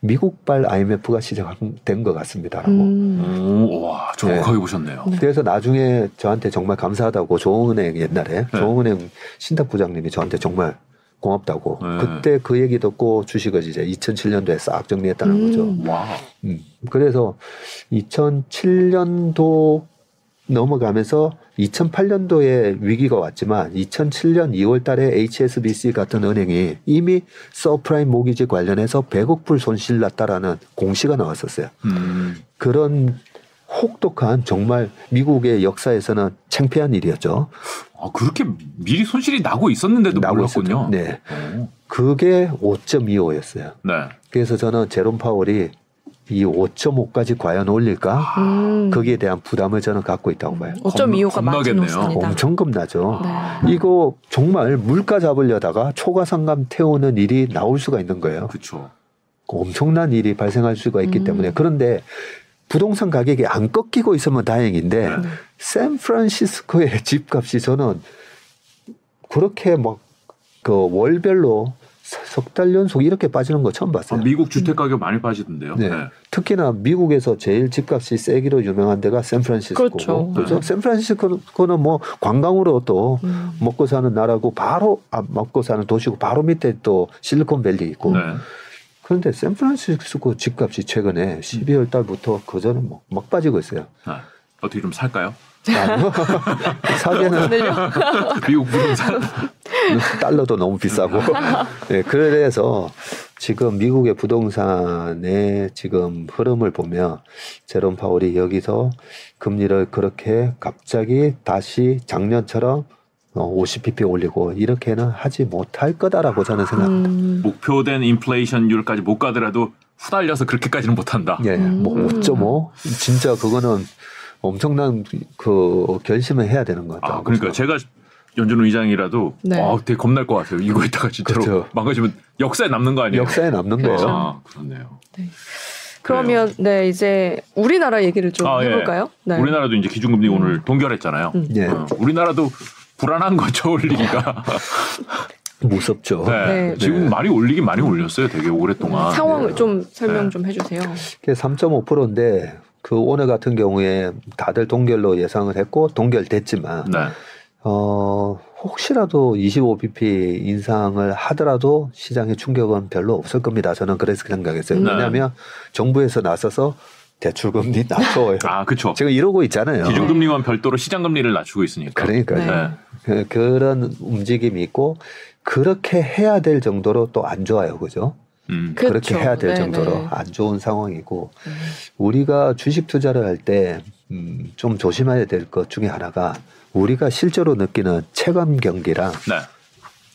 미국발 IMF가 시작된 것 같습니다라고. 음. 오, 와, 정확하게 네. 보셨네요. 네. 그래서 나중에 저한테 정말 감사하다고 조은행 옛날에 네. 조은행 신탁 부장님이 저한테 정말 고맙다고. 네. 그때 그 얘기 듣고 주식을 이제 2007년도에 싹 정리했다는 음. 거죠. 와. 음. 그래서 2007년도 넘어가면서 2008년도에 위기가 왔지만 2007년 2월 달에 HSBC 같은 은행이 이미 subprime mortgage 관련해서 100억 불 손실 났다라는 공시가 나왔었어요. 음. 그런 혹독한 정말 미국의 역사에서는 창피한 일이었죠. 아, 그렇게 미리 손실이 나고 있었는데도 나고 몰랐군요. 네. 오. 그게 5.25였어요. 네. 그래서 저는 제롬 파월이 이 5.5까지 과연 올릴까? 음. 거기에 대한 부담을 저는 갖고 있다고 봐요. 5.25가 겁나겠네요. 엄청 겁나죠. 네. 이거 정말 물가 잡으려다가 초과상감 태우는 일이 나올 수가 있는 거예요. 그렇죠. 엄청난 일이 발생할 수가 있기 음. 때문에 그런데 부동산 가격이 안 꺾이고 있으면 다행인데 네. 샌프란시스코의 집값이 저는 그렇게 막 그 월별로 석 달 연속 이렇게 빠지는 거 처음 봤어요. 아, 미국 주택 가격 많이 빠지던데요. 네. 네. 특히나 미국에서 제일 집값이 세기로 유명한 데가 샌프란시스코고. 그렇죠. 그렇죠? 네. 샌프란시스코는 뭐 관광으로 또 음. 먹고 사는 나라고 바로 아, 먹고 사는 도시고 바로 밑에 또 실리콘밸리 있고. 네. 그런데 샌프란시스코 집값이 최근에 12월 달부터 그전에 뭐막 빠지고 있어요. 아, 어떻게 좀 살까요? 사계는 미국 부동산 달러도 너무 비싸고 네, 그래서 지금 미국의 부동산의 지금 흐름을 보면 제롬 파월이 여기서 금리를 그렇게 갑자기 다시 작년처럼 50pp 어, 올리고 이렇게는 하지 못할 거다라고 저는 생각합니다. 음. 목표된 인플레이션율까지 못 가더라도 후달려서 그렇게까지는 못한다. 예, 뭐 음. 뭐5.5 진짜 그거는 엄청난 그 결심을 해야 되는 것 같아요. 아, 그러니까 제가 연준 의장이라도 네. 아, 되게 겁날 것 같아요. 이거 있다가 진짜로 그렇죠. 망가지면 역사에 남는 거 아니에요? 역사에 남는 거예요. 아, 그렇네요. 네. 그러면 네 이제 우리나라 얘기를 좀 아, 예. 해볼까요? 예. 네. 우리나라도 이제 기준금리 음. 오늘 동결했잖아요. 음. 예. 어, 우리나라도 불안한 거죠 올리기가. 무섭죠. 네. 네. 지금 많이 올리긴 많이 올렸어요. 되게 오랫동안. 상황을 네. 좀 설명 네. 좀 해주세요. 그게 3.5%인데 그 오늘 같은 경우에 다들 동결로 예상을 했고 동결됐지만 네. 어 혹시라도 25bp 인상을 하더라도 시장의 충격은 별로 없을 겁니다. 저는 그래서 생각했어요. 네. 왜냐하면 정부에서 나서서 대출금리 낮춰요. 아, 그렇죠. 지금 이러고 있잖아요. 기준금리만 별도로 시장금리를 낮추고 있으니까. 그러니까요. 네. 그, 그런 움직임이 있고 그렇게 해야 될 정도로 또 안 좋아요, 그죠? 음. 그렇게 그렇죠. 해야 될 네네. 정도로 네. 안 좋은 상황이고 음. 우리가 주식 투자를 할 때좀 음, 조심해야 될 것 중에 하나가 우리가 실제로 느끼는 체감 경기랑 네.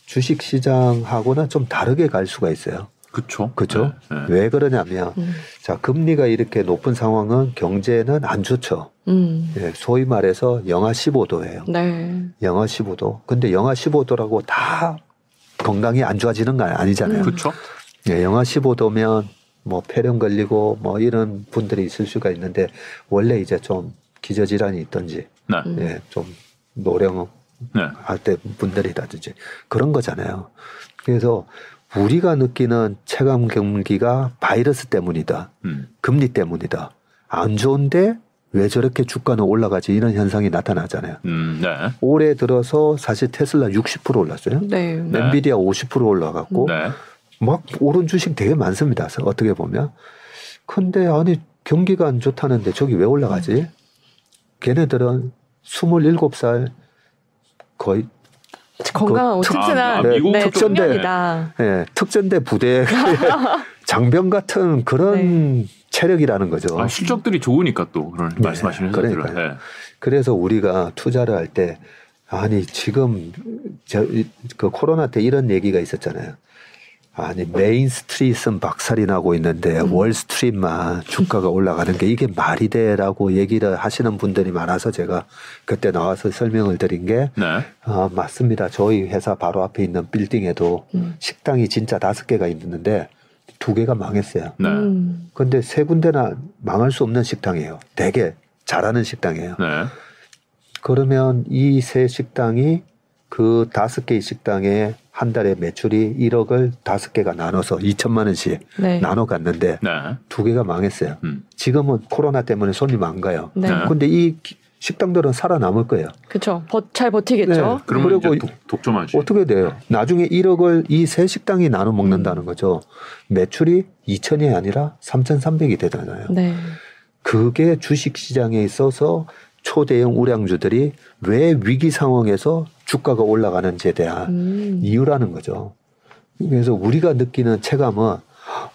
주식 시장하고는 좀 다르게 갈 수가 있어요. 그렇죠. 그렇죠. 네, 네. 왜 그러냐면 음. 자 금리가 이렇게 높은 상황은 경제는 안 좋죠. 음. 예, 소위 말해서 영하 15도예요. 네. 영하 15도. 근데 영하 15도라고 다 건강이 안 좋아지는 건 아니잖아요. 음. 그렇죠. 예, 영하 15도면 뭐 폐렴 걸리고 뭐 이런 분들이 있을 수가 있는데 원래 이제 좀 기저질환이 있던지 네. 예, 좀 노령 네. 할때 분들이라든지 그런 거잖아요. 그래서 우리가 느끼는 체감 경기가 바이러스 때문이다. 음. 금리 때문이다. 안 좋은데 왜 저렇게 주가는 올라가지 이런 현상이 나타나잖아요. 음, 네. 올해 들어서 사실 테슬라 60% 올랐어요. 네. 엔비디아 50% 올라갔고 네. 막 오른 주식 되게 많습니다. 어떻게 보면. 근데 아니 경기가 안 좋다는데 저기 왜 올라가지? 걔네들은 27살 거의 건강하고 그 튼튼한 아, 네, 네, 특전대 네, 특전대 부대 장병 같은 그런 네. 체력이라는 거죠. 아, 실적들이 좋으니까 또 그런 네, 말씀하시는 그러니까 네. 그래서 우리가 투자를 할 때 아니 지금 저 그 코로나 때 이런 얘기가 있었잖아요. 아니 Main Street은 박살이 나고 있는데 음. Wall Street만 주가가 올라가는 게 이게 말이 돼라고 얘기를 하시는 분들이 많아서 제가 그때 나와서 설명을 드린 게 네. 아, 맞습니다. 저희 회사 바로 앞에 있는 빌딩에도 음. 식당이 진짜 다섯 개가 있는데 두 개가 망했어요. 네. 음. 근데 세 군데나 망할 수 없는 식당이에요. 되게 잘하는 식당이에요. 네. 그러면 이 세 식당이 그 다섯 개의 식당에 한 달에 매출이 1억을 다섯 개가 나눠서 2천만 원씩 네. 나눠 갔는데 네. 두 개가 망했어요. 음. 지금은 코로나 때문에 손님 안 가요. 네. 근데 이 식당들은 살아남을 거예요. 그렇죠. 잘 버티겠죠. 네. 그러면 그리고 독, 점하지 어떻게 돼요? 나중에 1억을 이 세 식당이 나눠 먹는다는 음. 거죠. 매출이 2천이 아니라 3,300이 되잖아요. 네. 그게 주식 시장에 있어서 초대형 우량주들이 왜 위기 상황에서 주가가 올라가는지에 대한 음. 이유라는 거죠. 그래서 우리가 느끼는 체감은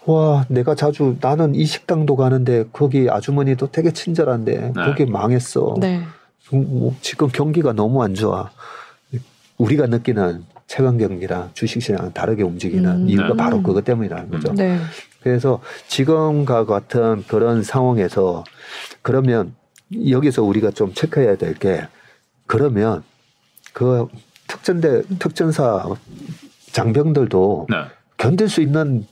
와 내가 자주 나는 이 식당도 가는데 거기 아주머니도 되게 친절한데 네. 거기 망했어. 네. 뭐 지금 경기가 너무 안 좋아. 우리가 느끼는 체감 경기랑 주식시장은 다르게 움직이는 음. 이유가 네. 바로 그것 때문이라는 거죠. 네. 그래서 지금과 같은 그런 상황에서 그러면 여기서 우리가 좀 체크해야 될 게 그러면 그 특전대 특전사 장병들도 네. 견딜 수 있는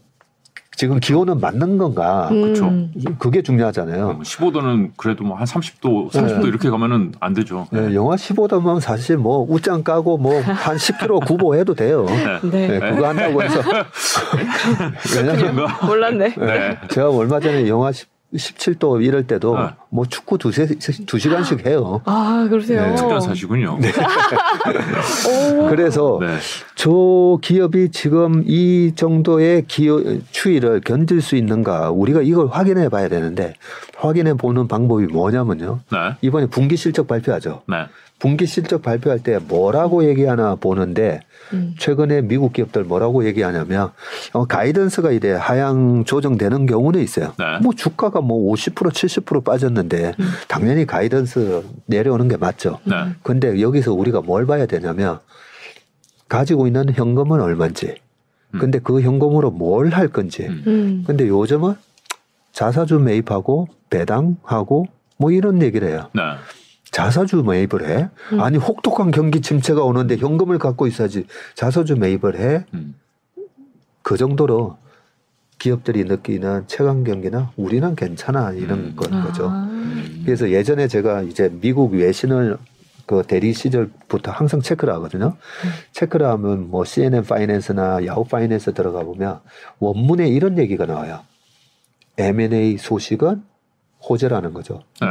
지금 기온은 맞는 건가? 음. 그렇죠. 그게 중요하잖아요. 15도는 그래도 뭐 한 30도, 30도 네. 이렇게 가면은 안 되죠. 네, 영하 15도면 사실 뭐 웃장 까고 뭐 한 10km 구보해도 돼요. 네. 네. 네. 그거 한다고 해서 왜냐면 몰랐네. 네. 제가 얼마 전에 영하 10 17도 이럴 때도 아. 뭐 축구 두세 두 시간씩 해요. 아 그러세요. 네. 특전사시군요. 네. 그래서 네. 저 기업이 지금 이 정도의 기업 추위를 견딜 수 있는가 우리가 이걸 확인해 봐야 되는데 확인해 보는 방법이 뭐냐면요. 네. 이번에 분기 실적 발표하죠. 네. 분기 실적 발표할 때 뭐라고 얘기하나 보는데 음. 최근에 미국 기업들 뭐라고 얘기하냐면 어, 가이던스가 이래 하향 조정되는 경우는 있어요. 네. 뭐 주가가 뭐 50% 70% 빠졌는데 음. 당연히 가이던스 내려오는 게 맞죠. 네. 근데 여기서 우리가 뭘 봐야 되냐면 가지고 있는 현금은 얼마인지. 음. 근데 그 현금으로 뭘 할 건지. 음. 음. 근데 요즘은 자사주 매입하고 배당하고 뭐 이런 얘기를 해요. 네. 자사주 매입을 해? 음. 아니 혹독한 경기 침체가 오는데 현금을 갖고 있어야지 자사주 매입을 해? 음. 그 정도로 기업들이 느끼는 최강 경기나 우리는 괜찮아 이런 음. 건 거죠. 아. 그래서 예전에 제가 이제 미국 외신을 그 대리 시절부터 항상 체크를 하거든요. 음. 체크를 하면 뭐 CNN 파이낸스나 야후 파이낸스 들어가 보면 원문에 이런 얘기가 나와요. M&A 소식은 호재라는 거죠. 네.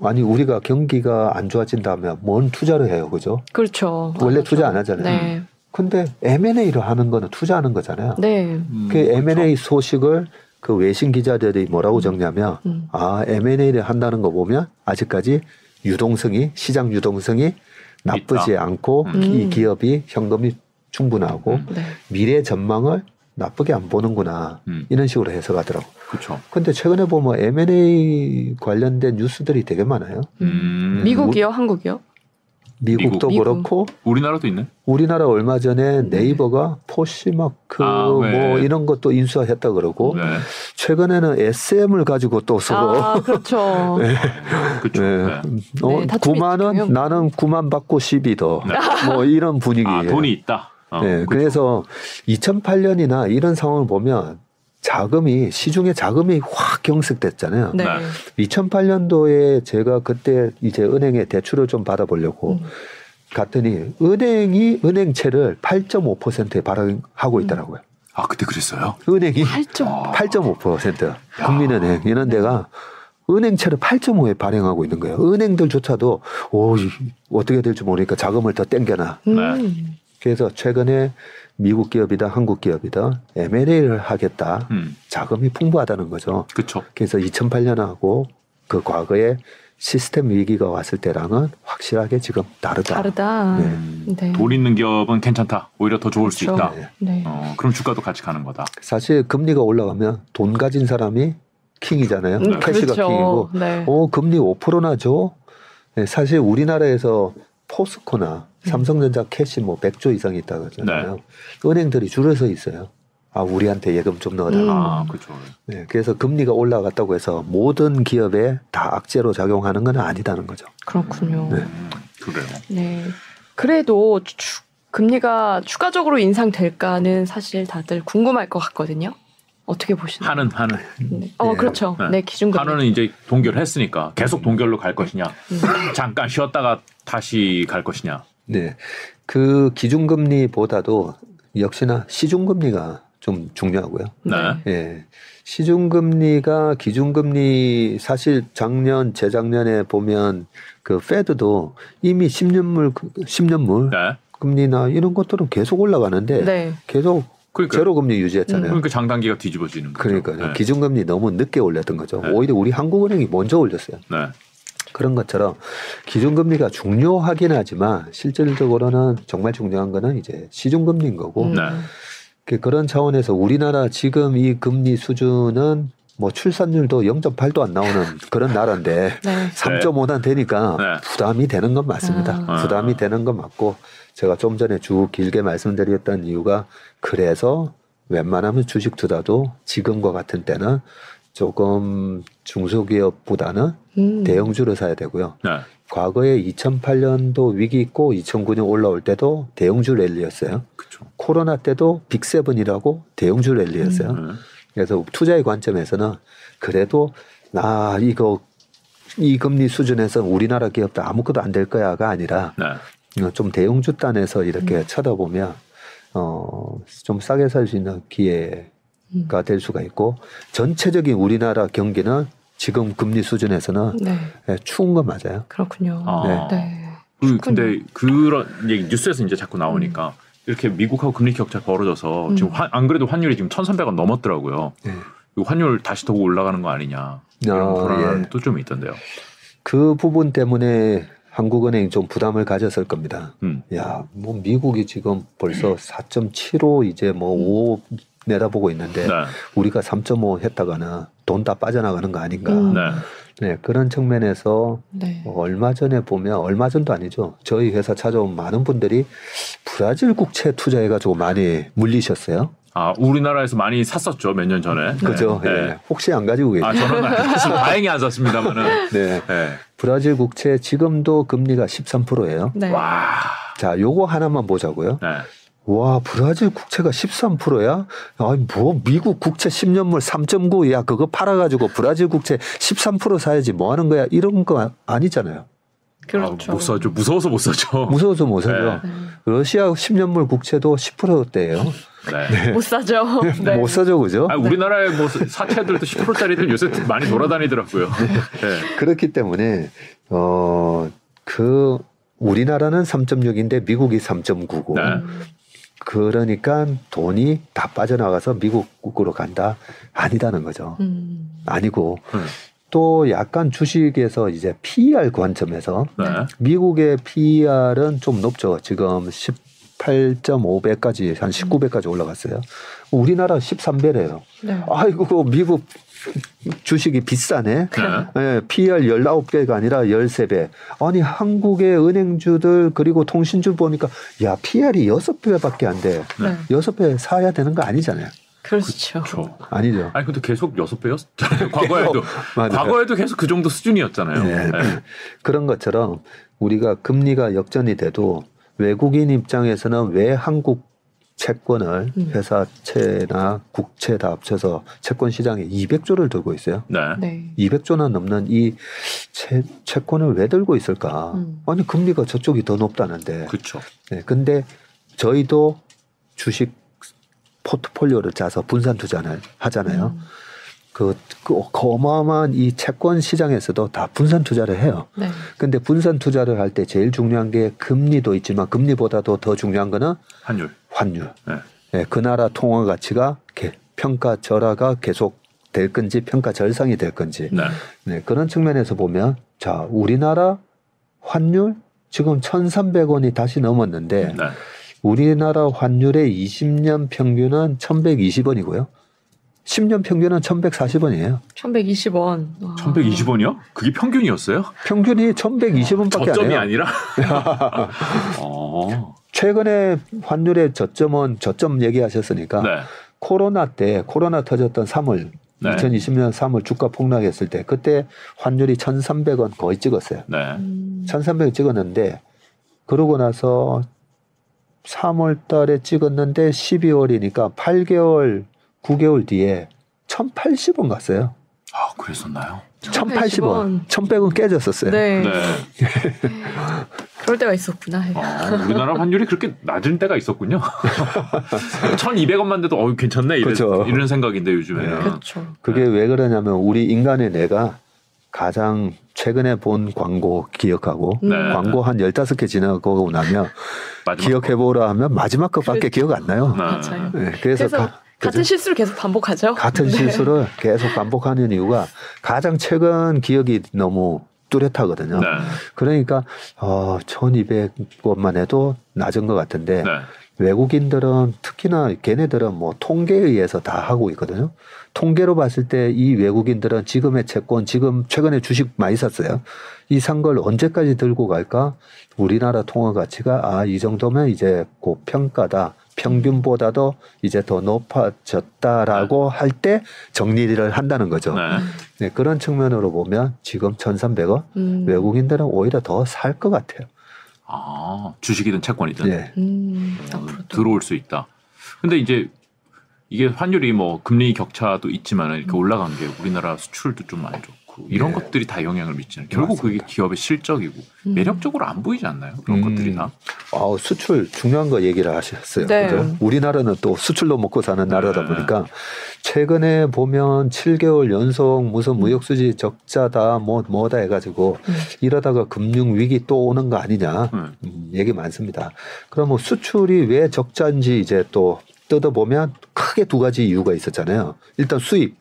아니 우리가 경기가 안 좋아진다면 뭔 투자를 해요, 그죠? 그렇죠. 원래 그렇죠. 투자 안 하잖아요. 네. 근데 M&A를 하는 거는 투자하는 거잖아요. 네. 음, 그 M&A 그렇죠. 소식을 그 외신 기자들이 뭐라고 음. 적냐면 음. 아 M&A를 한다는 거 보면 아직까지 유동성이 시장 유동성이 나쁘지 있다. 않고 음. 이 기업이 현금이 충분하고 음. 네. 미래 전망을 나쁘게 안 보는구나 음. 이런 식으로 해석하더라고. 그렇죠. 근데 최근에 보면 M&A 관련된 뉴스들이 되게 많아요. 음. 미국이요, 한국이요? 미국도 미국. 그렇고 우리나라도 있네. 우리나라 얼마 전에 네. 네이버가 포시마크 아, 네. 뭐 이런 것도 인수했다 그러고 네. 최근에는 SM을 가지고 또 서로 아, 그렇죠. 네. 그렇죠. 네. 어, 9만 원 나는 9만 받고 10이 더. 뭐 이런 분위기예요. 아, 돈이 있다. 어, 네. 그렇죠. 그래서 2008년이나 이런 상황을 보면 자금이 시중에 자금이 확 경색됐잖아요. 네. 2008년도에 제가 그때 이제 은행에 대출을 좀 받아보려고 음. 갔더니 은행이 은행채를 8.5%에 발행하고 음. 있더라고요. 아 그때 그랬어요? 은행이 8.5% 국민은행 이런 데가 은행채를 8.5에 발행하고 있는 거예요. 은행들조차도 오 어떻게 될지 모르니까 자금을 더 땡겨놔. 음. 네. 그래서 최근에 미국 기업이다 한국 기업이다 M&A를 하겠다 음. 자금이 풍부하다는 거죠. 그렇죠. 그래서 2008년하고 그 과거에 시스템 위기가 왔을 때랑은 확실하게 지금 다르다. 다르다. 네. 네. 돈 있는 기업은 괜찮다. 오히려 더 좋을 그렇죠. 수 있다. 네. 네. 어, 그럼 주가도 같이 가는 거다. 사실 금리가 올라가면 돈 가진 사람이 king이잖아요. 음, cash가 그렇죠. king이고, 네. 어 금리 5%나 줘. 네, 사실 우리나라에서 포스코나 음. 삼성전자 cash 뭐 100조 이상 있다고 하잖아요. 네. 은행들이 줄을 서 있어요. 아, 우리한테 예금 좀 넣어달라. 음. 아, 그렇죠. 네, 그래서 금리가 올라갔다고 해서 모든 기업에 다 악재로 작용하는 건 아니다는 거죠. 그렇군요. 네. 음, 그래요. 네. 그래도 추, 금리가 추가적으로 인상될까는 사실 다들 궁금할 것 같거든요. 어떻게 보시나요? 하는 하는. 네. 어 네. 그렇죠. 네, 네 기준금. 한은은 이제 동결했으니까 계속 동결로 갈 것이냐, 음. 잠깐 쉬었다가 다시 갈 것이냐. 네, 그 기준금리보다도 역시나 시중금리가 좀 중요하고요. 네. 예. 시중금리가 기준금리 사실 작년 재작년에 보면 그 페드도 이미 10년물 10년물 네. 금리나 이런 것들은 계속 올라가는데 네. 계속 그러니까, 제로 금리 유지했잖아요. 음. 그러니까 장단기가 뒤집어지는 거죠. 그러니까 네. 기준금리 너무 늦게 올렸던 거죠. 네. 오히려 우리 한국은행이 먼저 올렸어요. 네. 그런 것처럼 기준금리가 중요하긴 하지만 실질적으로는 정말 중요한 거는 이제 시중금리인 거고 음. 네. 그 그런 차원에서 우리나라 지금 이 금리 수준은 뭐 출산율도 0.8도 안 나오는 그런 나라인데 네. 3.5단 되니까 네. 부담이 되는 건 맞습니다. 아. 부담이 되는 건 맞고 제가 좀 전에 쭉 길게 말씀드렸던 이유가 그래서 웬만하면 주식 투자도 지금과 같은 때는 조금 중소기업보다는 음. 대형주를 사야 되고요. 네. 과거에 2008년도 위기 있고 2009년 올라올 때도 대형주 랠리였어요. 그쵸. 코로나 때도 빅세븐이라고 대형주 랠리였어요. 음. 그래서 투자의 관점에서는 그래도 나 이거 이 금리 수준에서 우리나라 기업도 아무것도 안 될 거야가 아니라 네. 어, 좀 대형주 단에서 이렇게 음. 쳐다보면 어, 좀 싸게 살 수 있는 기회 가 음. 될 수가 있고 전체적인 우리나라 경기는 지금 금리 수준에서는 네. 네, 추운 건 맞아요. 그렇군요. 아. 네. 그, 근데 그런 얘기 뉴스에서 이제 자꾸 나오니까 음. 이렇게 미국하고 금리 격차 벌어져서 음. 지금 환, 안 그래도 환율이 지금 1,300원 넘었더라고요. 네. 환율 다시 더 올라가는 거 아니냐 이런 아, 불안도 예. 좀 있던데요. 그 부분 때문에 한국은행이 좀 부담을 가졌을 겁니다. 음. 야, 뭐 미국이 지금 벌써 4.75 이제 뭐 5 내다보고 있는데 네. 우리가 3.5 했다가는 돈 다 빠져나가는 거 아닌가. 음. 네. 네. 그런 측면에서 네. 뭐 얼마 전에 보면 얼마 전도 아니죠. 저희 회사 찾아온 많은 분들이 브라질 국채 투자해가지고 많이 물리셨어요. 아 우리나라에서 많이 샀었죠 몇 년 전에. 그죠. 네. 네. 혹시 안 가지고 계세요? 아 저는 다행히 안 샀습니다만은. 네. 네. 브라질 국채 지금도 금리가 13%예요. 네. 와. 자, 요거 하나만 보자고요. 네. 와, 브라질 국채가 13%야? 아니, 뭐, 미국 국채 10년물 3.9야. 그거 팔아가지고 브라질 국채 13% 사야지 뭐 하는 거야? 이런 거 아니잖아요. 그렇죠. 아, 못 사죠. 무서워서 못 사죠. 무서워서 못 사죠. 네. 러시아 10년물 국채도 10%대예요. 네. 네. 못 사죠. 네. 못 사죠, 그죠? 아, 우리나라의 뭐 사채들도 10%짜리들 요새 많이 돌아다니더라고요. 네. 그렇기 때문에 어 그 우리나라는 3.6인데 미국이 3.9고 그러니까 돈이 다 빠져나가서 미국으로 간다 아니다는 거죠. 음. 아니고 음. 또 약간 주식에서 이제 PER 관점에서 네. 미국의 PER은 좀 높죠. 지금 10 18.5배까지 한 19배까지 올라갔어요. 우리나라 13배래요. 네. 아이고 미국 주식이 비싸네. 네. 네, PR 19개가 아니라 13배. 아니 한국의 은행주들 그리고 통신주 보니까 야 PR이 6배밖에 안 돼. 네. 6배 사야 되는 거 아니잖아요. 그렇죠. 그렇죠. 아니죠. 아니 근데 계속 여섯 배였. 과거에도 과거에도 계속 그 정도 수준이었잖아요. 네. 네. 그런 것처럼 우리가 금리가 역전이 돼도 외국인 입장에서는 왜 한국 채권을 음. 회사채나 국채 다 합쳐서 채권 시장에 200조를 들고 있어요. 네. 네. 200조나 넘는 이 채, 채권을 왜 들고 있을까? 음. 아니 금리가 저쪽이 더 높다는데. 그렇죠. 네. 근데 저희도 주식 포트폴리오를 짜서 분산 투자를 하잖아요. 음. 그, 그 어마어마한 이 채권 시장에서도 다 분산 투자를 해요. 네. 근데 분산 투자를 할 때 제일 중요한 게 금리도 있지만 금리보다도 더 중요한 거는 환율. 환율. 네. 네, 그 나라 통화 가치가 평가 절하가 계속 될 건지 평가 절상이 될 건지. 네. 네, 그런 측면에서 보면 자, 우리나라 환율 지금 1,300원이 다시 넘었는데 네. 우리나라 환율의 20년 평균은 1,120원이고요. 10년 평균은 1,140원이에요. 1,120원. 1,120원이요? 그게 평균이었어요? 평균이 1,120원밖에 안 해요. 저점이 아니라? 어. 최근에 환율의 저점은 저점 얘기하셨으니까 네. 코로나 때 코로나 터졌던 3월 네. 2020년 3월 주가 폭락했을 때 그때 환율이 1,300원 거의 찍었어요. 네. 음. 1,300원 찍었는데 그러고 나서 3월 달에 찍었는데 12월이니까 8개월 9개월 뒤에 1,080원 갔어요. 아, 그랬었나요? 1,080원. 1,100원 깨졌었어요. 네. 네. 그럴 때가 있었구나. 아, 우리나라 환율이 그렇게 낮은 때가 있었군요. 1,200원만 돼도 어 괜찮네 이런, 그렇죠. 이런 생각인데 요즘에는. 네. 그렇죠. 그게 왜 그러냐면 우리 인간의 뇌가 가장 최근에 본 광고 기억하고 네. 광고 한 15개 지나고 나면 기억해보라 하면 마지막 것밖에 기억 안 나요. 네. 맞아요. 네. 그래서, 그래서 가, 같은 실수를 계속 반복하죠. 같은 네. 실수를 계속 반복하는 이유가 가장 최근 기억이 너무 뚜렷하거든요. 네. 그러니까 어 1200원만 해도 낮은 것 같은데 네. 외국인들은 특히나 걔네들은 뭐 통계에 의해서 다 하고 있거든요. 통계로 봤을 때 이 외국인들은 지금의 채권, 지금 최근에 주식 많이 샀어요. 이 산 걸 언제까지 들고 갈까? 우리나라 통화 가치가 아, 이 정도면 이제 고평가다. 평균보다도 이제 더 높아졌다라고 네. 할때 정리를 한다는 거죠. 네. 네. 그런 측면으로 보면 지금 1,300원 음. 외국인들은 오히려 더 살 것 같아요. 아, 주식이든 채권이든 네. 음, 어, 들어올 수 있다. 근데 이제 이게 환율이 뭐 금리 격차도 있지만 이렇게 올라간 게 우리나라 수출도 좀 안 좋고 이런 네. 것들이 다 영향을 미치는 결국 맞습니다. 그게 기업의 실적이고 음. 매력적으로 안 보이지 않나요? 그런 음. 것들이 다. 아, 수출 중요한 거 얘기를 하셨어요. 네. 그죠? 우리나라는 또 수출로 먹고 사는 나라다 네. 보니까 최근에 보면 7개월 연속 무슨 무역 수지 적자다 뭐 뭐다 해가지고 음. 이러다가 금융 위기 또 오는 거 아니냐 음. 음 얘기 많습니다. 그럼 뭐 수출이 왜 적자인지 이제 또 뜯어보면 크게 두 가지 이유가 있었잖아요. 일단 수입,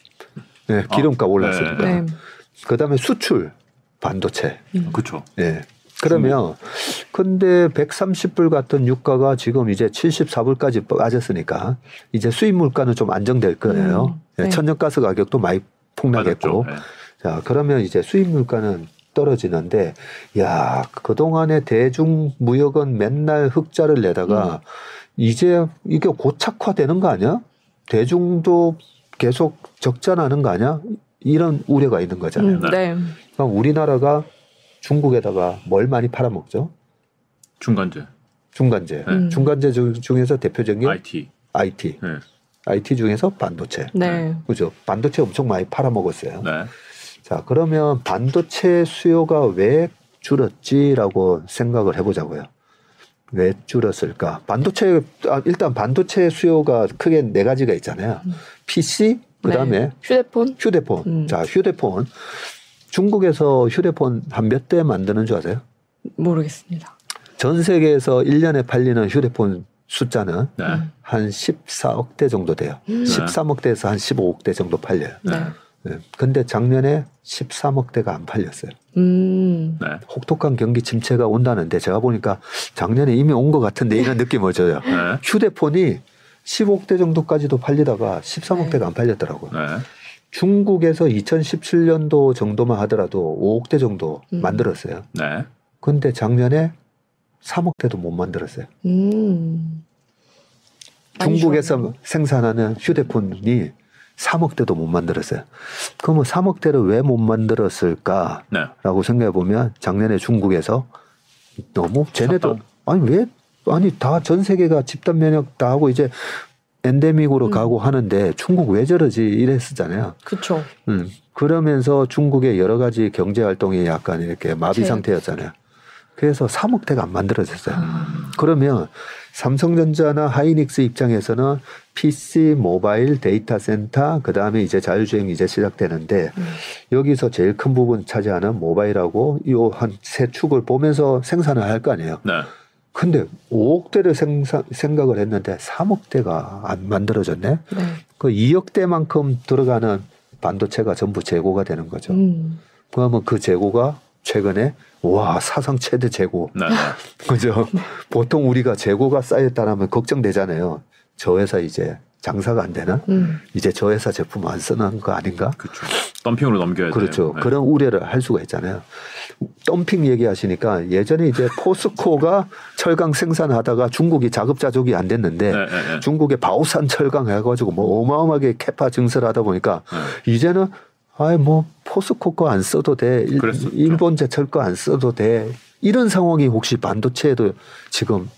네, 기름값 아, 올랐으니까. 네. 그다음에 수출, 반도체. 음. 그렇죠. 예. 그러면 근데 130불 같은 유가가 지금 이제 74불까지 빠졌으니까 이제 수입 물가는 좀 안정될 거예요. 음, 네. 천연가스 가격도 많이 폭락했고. 네. 자, 그러면 이제 수입 물가는 떨어지는데 야, 그동안에 대중 무역은 맨날 흑자를 내다가 음. 이제 이게 고착화되는 거 아니야? 대중도 계속 적자 나는 거 아니야? 이런 우려가 있는 거잖아요. 음, 네. 그러니까 우리나라가 중국에다가 뭘 많이 팔아먹죠? 중간재. 중간재. 네. 중간재 중에서 대표적인 IT. IT. 네. IT 중에서 반도체. 네. 그죠? 반도체 엄청 많이 팔아먹었어요. 네. 자, 그러면 반도체 수요가 왜 줄었지라고 생각을 해보자고요. 왜 줄었을까? 반도체 아, 일단 반도체 수요가 크게 네 가지가 있잖아요. 음. PC, 그다음에 네. 휴대폰. 휴대폰. 음. 자, 휴대폰. 중국에서 휴대폰 한 몇 대 만드는 줄 아세요? 모르겠습니다. 전 세계에서 1년에 팔리는 휴대폰 숫자는 네. 한 14억 대 정도 돼요. 음. 13억 대에서 한 15억 대 정도 팔려요. 네. 네. 근데 작년에 13억 대가 안 팔렸어요. 음. 네. 혹독한 경기 침체가 온다는데 제가 보니까 작년에 이미 온 것 같은데 이런 느낌을 줘요. 네. 휴대폰이 15억 대 정도까지도 팔리다가 13억 대가 안 팔렸더라고요. 네. 중국에서 2017년도 정도만 하더라도 5억 대 정도 음. 만들었어요. 네. 근데 작년에 3억 대도 못 만들었어요. 음. 중국에서 생산하는 휴대폰이 3억 대도 못 만들었어요. 그러면 3억 대를 왜 못 만들었을까라고 네. 생각해 보면 작년에 중국에서 너무 쟤네도 아니 왜 아니 다 전 세계가 집단 면역 다 하고 이제 엔데믹으로 음. 가고 하는데 중국 왜 저러지 이랬었잖아요. 그렇죠. 음. 그러면서 중국의 여러 가지 경제 활동이 약간 이렇게 마비 제... 상태였잖아요. 그래서 3억대가 안 만들어졌어요. 음. 그러면 삼성전자나 하이닉스 입장에서는 PC, 모바일, 데이터 센터, 그 다음에 이제 자율주행 이제 시작되는데 음. 여기서 제일 큰 부분 차지하는 모바일하고 이한세 축을 보면서 생산을 할 거 아니에요. 네. 근데 5억 대를 생산, 생각을 했는데 3억 대가 안 만들어졌네. 네. 그 2억 대만큼 들어가는 반도체가 전부 재고가 되는 거죠. 음. 그러면 그 재고가 최근에 와 사상 최대 재고. 네. 그죠? 네. 보통 우리가 재고가 쌓였다라면 걱정되잖아요. 저 회사 이제 장사가 안 되나? 음. 이제 저 회사 제품 안 쓰는 거 아닌가? 그렇죠. 덤핑으로 넘겨야 그렇죠. 돼요. 네. 그런 우려를 할 수가 있잖아요. 덤핑 얘기하시니까 예전에 이제 포스코가 철강 생산하다가 중국이 자급자족이 안 됐는데 네, 네, 네. 중국의 바오산 철강 해가지고 뭐 어마어마하게 캐파 증설하다 보니까 네. 이제는 아이 뭐 포스코 거 안 써도 돼. 그랬었죠. 일본 제철 거 안 써도 돼. 이런 상황이 혹시 반도체에도 지금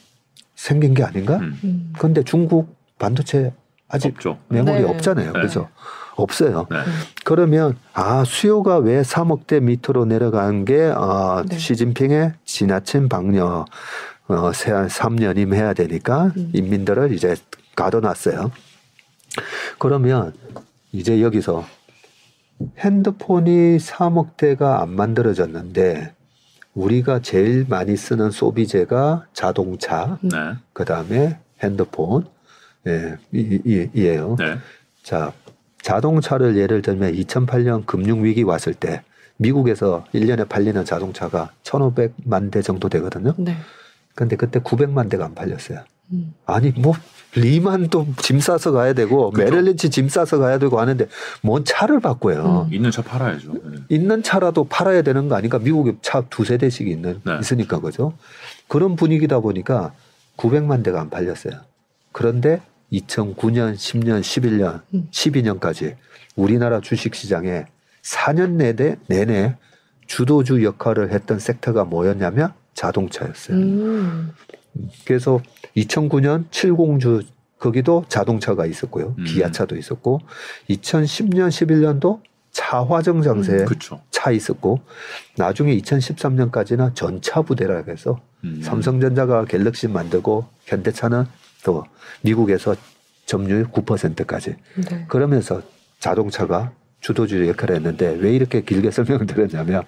생긴 게 아닌가? 음. 근데 중국 반도체 아직 없죠. 메모리 네. 없잖아요. 네. 그죠? 없어요. 네. 그러면 아 수요가 왜 3억대 밑으로 내려간 게 아, 네. 시진핑의 지나친 방역 어, 세 3년임 해야 되니까 음. 인민들을 이제 가둬놨어요. 그러면 이제 여기서 핸드폰이 3억 대가 안 만들어졌는데 우리가 제일 많이 쓰는 소비재가 자동차, 네. 그 다음에 핸드폰, 예, 이, 이, 이에요. 네. 자, 자동차를 예를 들면 2008년 금융위기 왔을 때 미국에서 1년에 팔리는 자동차가 1,500만 대 정도 되거든요. 네. 근데 그때 900만 대가 안 팔렸어요. 음. 아니 뭐 리만도 짐 싸서 가야 되고 그렇죠. 메릴린치 짐 싸서 가야 되고 하는데 뭔 차를 바꿔요. 음. 있는 차 팔아야죠. 네. 있는 차라도 팔아야 되는 거 아닌가? 미국에 차 두세 대씩 있는 네. 있으니까 그죠? 그런 분위기다 보니까 900만 대가 안 팔렸어요. 그런데 2009년, 10년, 11년, 음. 12년까지 우리나라 주식 시장에 4년 내내 내내 주도주 역할을 했던 섹터가 뭐였냐면 자동차였어요. 음. 그래서 2009년 70주 거기도 자동차가 있었고요. 음. 기아차도 있었고 2010년 11년도 차화정 장세 음, 차 있었고 나중에 2013년까지는 전차 부대라 해서 음. 삼성전자가 갤럭시 만들고 현대차는 또 미국에서 점유율 9%까지 네. 그러면서 자동차가 주도주 역할을 했는데 왜 이렇게 길게 설명을 드렸냐면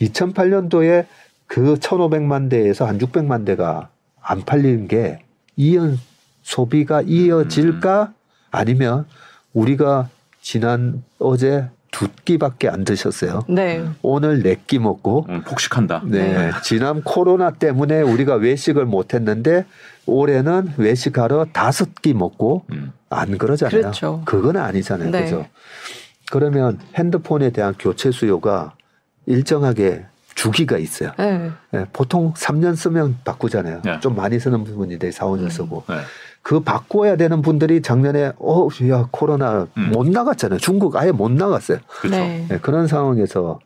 2008년도에 그 1,500만 대에서 한 600만 대가 안 팔리는 게 이연 소비가 이어질까 음. 아니면 우리가 지난 어제 두 끼밖에 안 드셨어요. 네. 오늘 네 끼 먹고 음, 폭식한다. 네. 네. 지난 코로나 때문에 우리가 외식을 못 했는데 올해는 외식하러 다섯 끼 먹고 음. 안 그러잖아요. 그렇죠. 그건 아니잖아요. 네. 그죠? 그러면 핸드폰에 대한 교체 수요가 일정하게 주기가 있어요. 네. 네, 보통 3년 쓰면 바꾸잖아요. 네. 좀 많이 쓰는 부분인데 4, 5년 음. 쓰고. 네. 그 바꿔야 되는 분들이 작년에 어, 야, 코로나 음. 못 나갔잖아요. 중국 아예 못 나갔어요. 그렇죠. 네. 그런 상황에서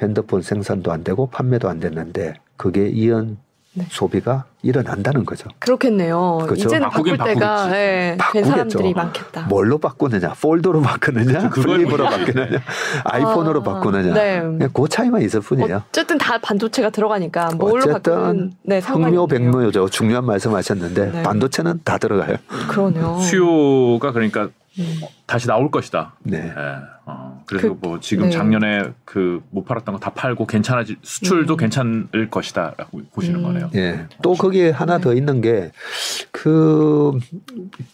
핸드폰 생산도 안 되고 판매도 안 됐는데 그게 이연 네. 소비가 일어난다는 거죠. 그렇겠네요. 그렇죠? 이제는 바꿀 때가 네, 된 사람들이 많겠다. 뭘로 바꾸느냐? 폴드로 바꾸느냐? 그렇죠. 플립으로 바꾸느냐? 아이폰으로 아, 바꾸느냐? 네. 그 차이만 있을 뿐이에요. 어쨌든 다 반도체가 들어가니까 뭘로 바꾸는 네, 흑묘 백묘죠. 중요한 말씀하셨는데 네. 반도체는 다 들어가요. 그러네요. 수요가 그러니까 음. 다시 나올 것이다. 네. 네. 어, 그래서 그, 뭐 지금 네. 작년에 그 못 팔았던 거 다 팔고 괜찮아질 수출도 음. 괜찮을 것이다라고 보시는 음. 거네요. 예. 또 거기에 하나 더 있는 게 그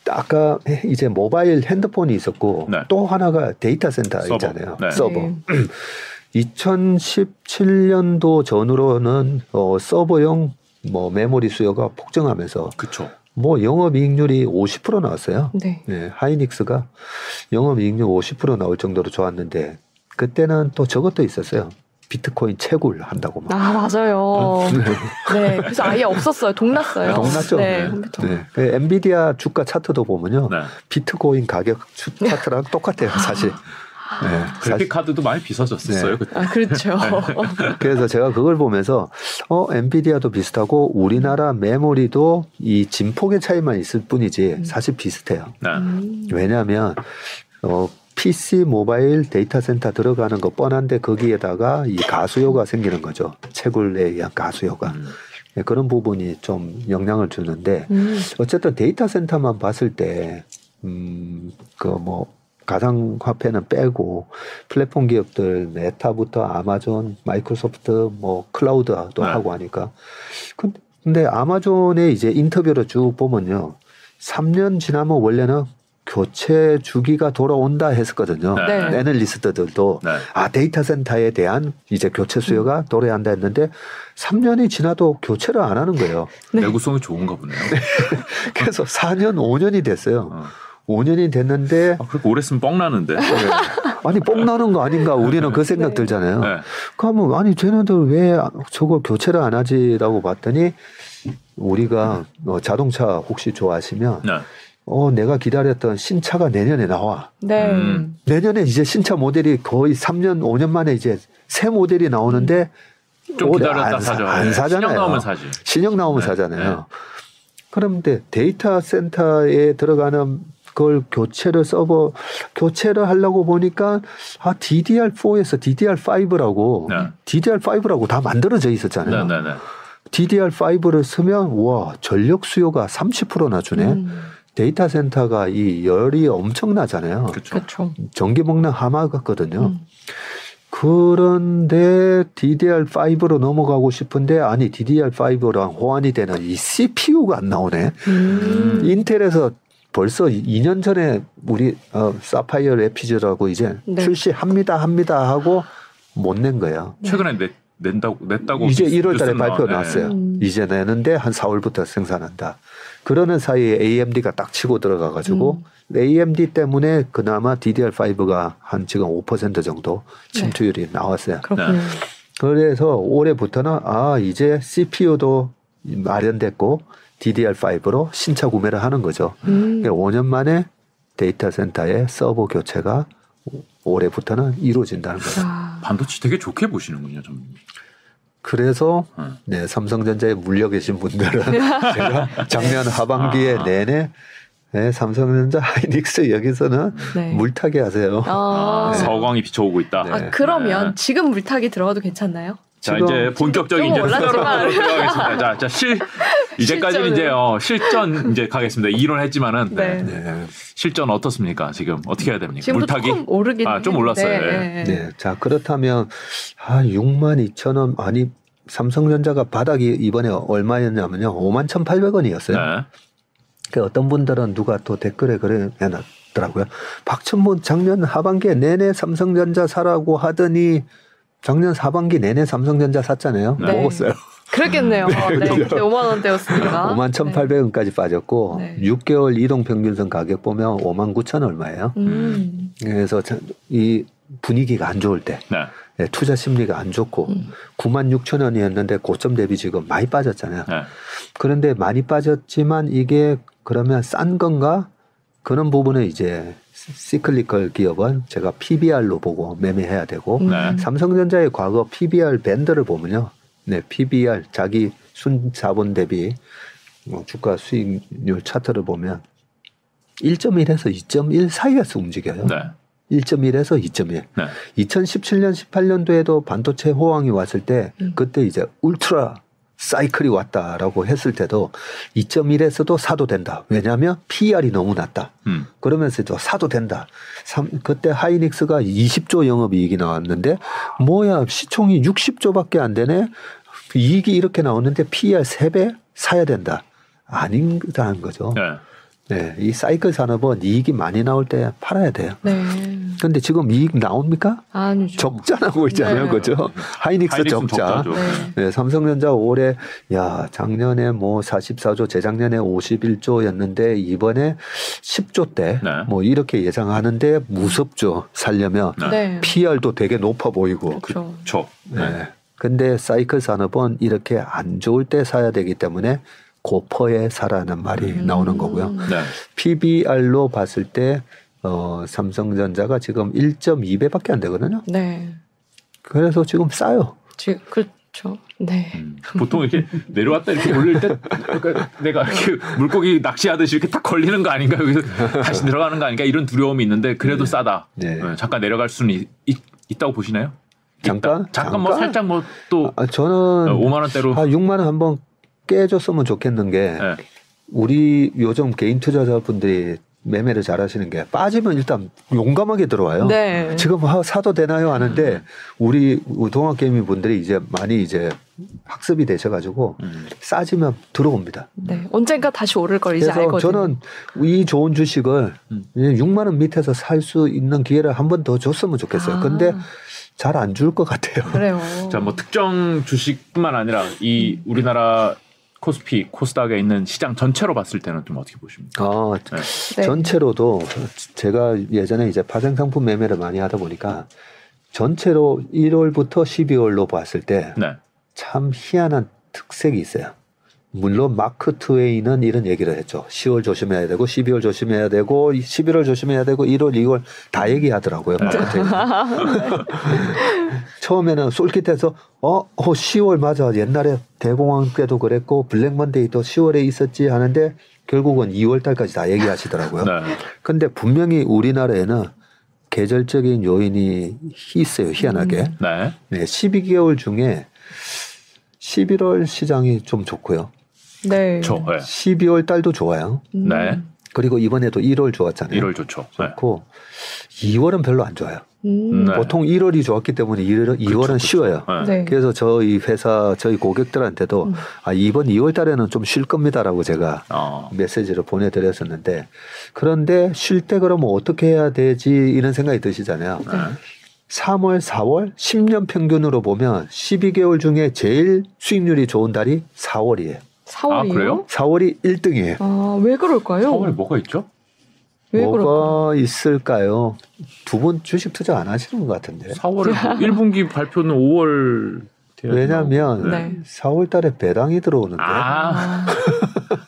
아까 이제 모바일 핸드폰이 있었고 네. 또 하나가 데이터 센터 서버. 있잖아요. 네. 서버. 2017년도 전후로는 어, 서버용 뭐 메모리 수요가 폭증하면서 그쵸. 뭐 영업이익률이 50% 나왔어요. 네. 네. 하이닉스가 영업이익률 50% 나올 정도로 좋았는데 그때는 또 저것도 있었어요. 비트코인 채굴 한다고 막. 아 맞아요. 네, 그래서 아예 없었어요. 동났어요. 동났죠. 네, 네. 그 엔비디아 주가 차트도 보면요, 네. 비트코인 가격 차트랑 똑같아요, 사실. 네, 그래픽 카드도 많이 비싸졌었어요. 네. 아 그렇죠. 그래서 제가 그걸 보면서 어 엔비디아도 비슷하고 우리나라 메모리도 이 진폭의 차이만 있을 뿐이지 음. 사실 비슷해요. 네. 음. 왜냐하면 어 PC 모바일 데이터 센터 들어가는 거 뻔한데 거기에다가 이 가수요가 생기는 거죠. 채굴에 의한 가수요가. 음. 네, 그런 부분이 좀 영향을 주는데 음. 어쨌든 데이터 센터만 봤을 때 음, 그 뭐 가상화폐는 빼고 플랫폼 기업들 메타부터 아마존, 마이크로소프트, 뭐 클라우드도 네. 하고 하니까 근데 아마존의 이제 인터뷰를 쭉 보면요. 3년 지나면 원래는 교체 주기가 돌아온다 했었거든요. 네. 네. 애널리스트들도 네. 아 데이터 센터에 대한 이제 교체 수요가 음. 돌아야 한다 했는데 3년이 지나도 교체를 안 하는 거예요. 네. 내구성이 좋은가 보네요. 그래서 4년, 5년이 됐어요. 어. 5년이 됐는데 아, 그렇게 오래 쓰면 뻥 나는데. 네. 아니 뻥 나는 거 아닌가 우리는 그 생각 네. 들잖아요. 네. 그러면 아니 쟤네들 왜 저거 교체를 안 하지라고 봤더니 우리가 어, 자동차 혹시 좋아하시면 네. 어 내가 기다렸던 신차가 내년에 나와. 네. 음. 내년에 이제 신차 모델이 거의 3년 5년 만에 이제 새 모델이 나오는데 좀 기다렸다 안, 사죠. 안 사잖아요. 신형 나오면 사지. 신형 나오면 네. 사잖아요. 그런데 데이터 센터에 들어가는 그걸 교체를 서버 교체를 하려고 보니까 아 DDR4에서 DDR5라고 네. DDR5라고 다 만들어져 있었잖아요. 네, 네, 네. DDR5를 쓰면 와 전력 수요가 30%나 주네. 음. 데이터 센터가 이 열이 엄청나잖아요. 그렇죠. 전기 먹는 하마 같거든요. 음. 그런데 DDR5로 넘어가고 싶은데 아니 DDR5랑 호환이 되는 이 CPU가 안 나오네. 음. 인텔에서 벌써 2년 전에 우리 어, 사파이어 레피즈라고 이제 네. 출시합니다 합니다 하고 못 낸 거예요. 최근에 냈, 낸다고 냈다고 이제 1월달에 발표 네. 나왔어요. 음. 이제 내는데 한 4월부터 생산한다. 그러는 사이에 AMD가 딱 치고 들어가가지고 음. AMD 때문에 그나마 DDR5가 한 지금 5% 정도 침투율이 네. 나왔어요. 그렇군요. 그래서 올해부터는 아 이제 CPU도 마련됐고 DDR5로 신차 구매를 하는 거죠. 음. 5년 그러니까 만에 데이터 센터의 서버 교체가 올해부터는 이루어진다는 거죠. 아. 반도체 되게 좋게 보시는군요, 좀. 그래서 음. 네, 삼성전자에 물려 계신 분들은 제가 작년 하반기에 아. 내내 네, 삼성전자 하이닉스 여기서는 네. 물타기 하세요. 아. 네. 서광이 비춰오고 있다. 아, 그러면 네. 지금 물타기 들어가도 괜찮나요? 자 이제 본격적인 이제 들어가겠습니다. 자, 자 실 이제까지는 이제 어, 실전 이제 가겠습니다. 이론 했지만은 네. 네. 실전 어떻습니까? 지금 어떻게 해야 됩니까? 물타기 오르긴 아 좀 올랐어요. 네. 네. 자 그렇다면 아 6만 2천 원 아니 삼성전자가 바닥이 이번에 얼마였냐면요 5만 1,800원이었어요. 네. 그 어떤 분들은 누가 또 댓글에 그래 놨더라고요. 박천문 작년 하반기에 내내 삼성전자 사라고 하더니 작년 하반기 내내 삼성전자 샀잖아요. 네. 먹었어요. 그랬겠네요. 네, 네. 그때 5만 원대였으니까. 5만 1,800원까지 빠졌고 네. 6개월 이동 평균선 가격 보면 5만 9천 얼마예요. 음. 그래서 이 분위기가 안 좋을 때 네. 네, 투자 심리가 안 좋고 음. 9만 6천 원이었는데 고점 대비 지금 많이 빠졌잖아요. 네. 그런데 많이 빠졌지만 이게 그러면 싼 건가? 그런 부분은 이제 시클리컬 기업은 제가 PBR로 보고 매매해야 되고 네. 삼성전자의 과거 PBR 밴드를 보면요. 네, PBR 자기 순 자본 대비 뭐 주가 수익률 차트를 보면 1.1에서 2.1 사이에서 움직여요. 네. 1.1에서 2.1. 네. 2017년 18년도에도 반도체 호황이 왔을 때 음. 그때 이제 울트라 사이클이 왔다라고 했을 때도 2.1에서도 사도 된다. 왜냐하면 PR이 너무 낮다. 음. 그러면서도 사도 된다. 3, 그때 하이닉스가 20조 영업이익이 나왔는데 뭐야 시총이 60조밖에 안 되네. 이익이 이렇게 나오는데 PR 3배 사야 된다. 아닌다는 거죠. 네. 네, 이 사이클 산업은 이익이 많이 나올 때 팔아야 돼요. 네. 근데 지금 이익 나옵니까? 아니죠. 적자 나고 있잖아요. 네. 그죠? 하이닉스 적자. 네. 네. 삼성전자 올해 야, 작년에 뭐 44조, 재작년에 51조였는데 이번에 10조 대뭐 이렇게 예상하는데 무섭죠. 살려면 네. PR도 되게 높아 보이고. 그렇죠. 네. 근데 사이클 산업은 이렇게 안 좋을 때 사야 되기 때문에 고퍼에 사라는 말이 음. 나오는 거고요. 네. PBR로 봤을 때 어, 삼성전자가 지금 1.2배밖에 안 되거든요. 네. 그래서 지금 싸요. 지, 그렇죠. 네. 음, 보통 이렇게 내려왔다 이렇게 올릴 때 그러니까 내가 이렇게 물고기 낚시하듯이 이렇게 딱 걸리는 거 아닌가 여기서 다시 들어가는 거 아닌가 이런 두려움이 있는데 그래도 네. 싸다. 네. 네. 잠깐 내려갈 수는 있, 다고 보시나요? 잠깐? 잠깐, 잠깐 뭐 살짝 뭐또 아, 저는 5만 원대로 아 6만 원 한번 깨줬으면 좋겠는 게 네. 우리 요즘 개인 투자자분들이 매매를 잘 하시는 게 빠지면 일단 용감하게 들어와요. 네. 지금 사도 되나요? 하는데 우리 동학개미 분들이 이제 많이 이제 학습이 되셔가지고 음. 싸지면 들어옵니다. 네. 언젠가 다시 오를 걸 이제 알거든요. 저는 이 좋은 주식을 음. 6만 원 밑에서 살 수 있는 기회를 한 번 더 줬으면 좋겠어요. 아. 근데 잘 안 줄 것 같아요. 그래요. 자, 뭐 특정 주식뿐만 아니라 이 우리나라 코스피, 코스닥에 있는 시장 전체로 봤을 때는 좀 어떻게 보십니까? 아, 네. 전체로도 제가 예전에 이제 파생 상품 매매를 많이 하다 보니까 전체로 1월부터 12월로 봤을 때참 네. 희한한 특색이 있어요. 물론 마크 트웨이는 이런 얘기를 했죠. 10월 조심해야 되고 12월 조심해야 되고 11월 조심해야 되고 1월, 2월 다 얘기하더라고요. 마크 트웨이. 처음에는 솔깃해서 어, 어 10월 맞아. 옛날에 대공황 때도 그랬고 블랙먼데이도 10월에 있었지 하는데 결국은 2월 달까지 다 얘기하시더라고요. 네. 근데 분명히 우리나라에는 계절적인 요인이 있어요. 희한하게. 음. 네. 네. 12개월 중에 11월 시장이 좀 좋고요. 네. 저, 네. 12월 달도 좋아요. 음. 네. 그리고 이번에도 1월 좋았잖아요. 1월 좋죠. 좋고 네. 2월은 별로 안 좋아요. 음. 네. 보통 1월이 좋았기 때문에 1월, 2월은 그쵸, 쉬워요. 네. 그래서 저희 회사 저희 고객들한테도 음. 아, 이번 2월 달에는 좀 쉴 겁니다라고 제가 어. 메시지를 보내드렸었는데 그런데 쉴 때 그러면 어떻게 해야 되지 이런 생각이 드시잖아요. 네. 3월, 4월 10년 평균으로 보면 12개월 중에 제일 수익률이 좋은 달이 4월이에요. 4월이요? 아, 그래요? 4월이 1등이에요. 아, 왜 그럴까요? 4월에 뭐가 있죠? 왜 뭐가 그럴까? 있을까요? 두분 주식 투자 안 하시는 것 같은데. 4월에 1분기 발표는 5월 왜냐하면 네. 4월 달에 배당이 들어오는데. 아,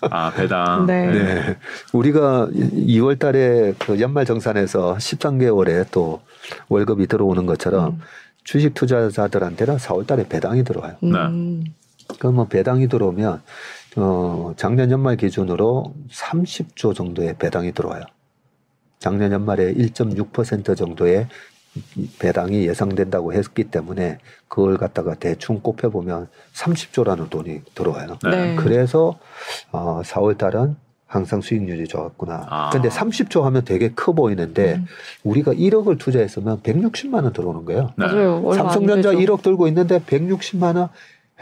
아 배당. 네. 네. 우리가 2월 달에 그 연말 정산에서 13개월에 또 월급이 들어오는 것처럼 음. 주식 투자자들한테는 4월 달에 배당이 들어와요. 음. 그러면 뭐 배당이 들어오면 어, 작년 연말 기준으로 30조 정도의 배당이 들어와요. 작년 연말에 1.6% 정도의 배당이 예상된다고 했기 때문에 그걸 갖다가 대충 꼽혀보면 30조라는 돈이 들어와요. 네. 그래서 어, 4월 달은 항상 수익률이 좋았구나. 아. 근데 30조 하면 되게 커 보이는데 음. 우리가 1억을 투자했으면 160만 원 들어오는 거예요. 네. 맞아요. 삼성전자 1억 들고 있는데 160만 원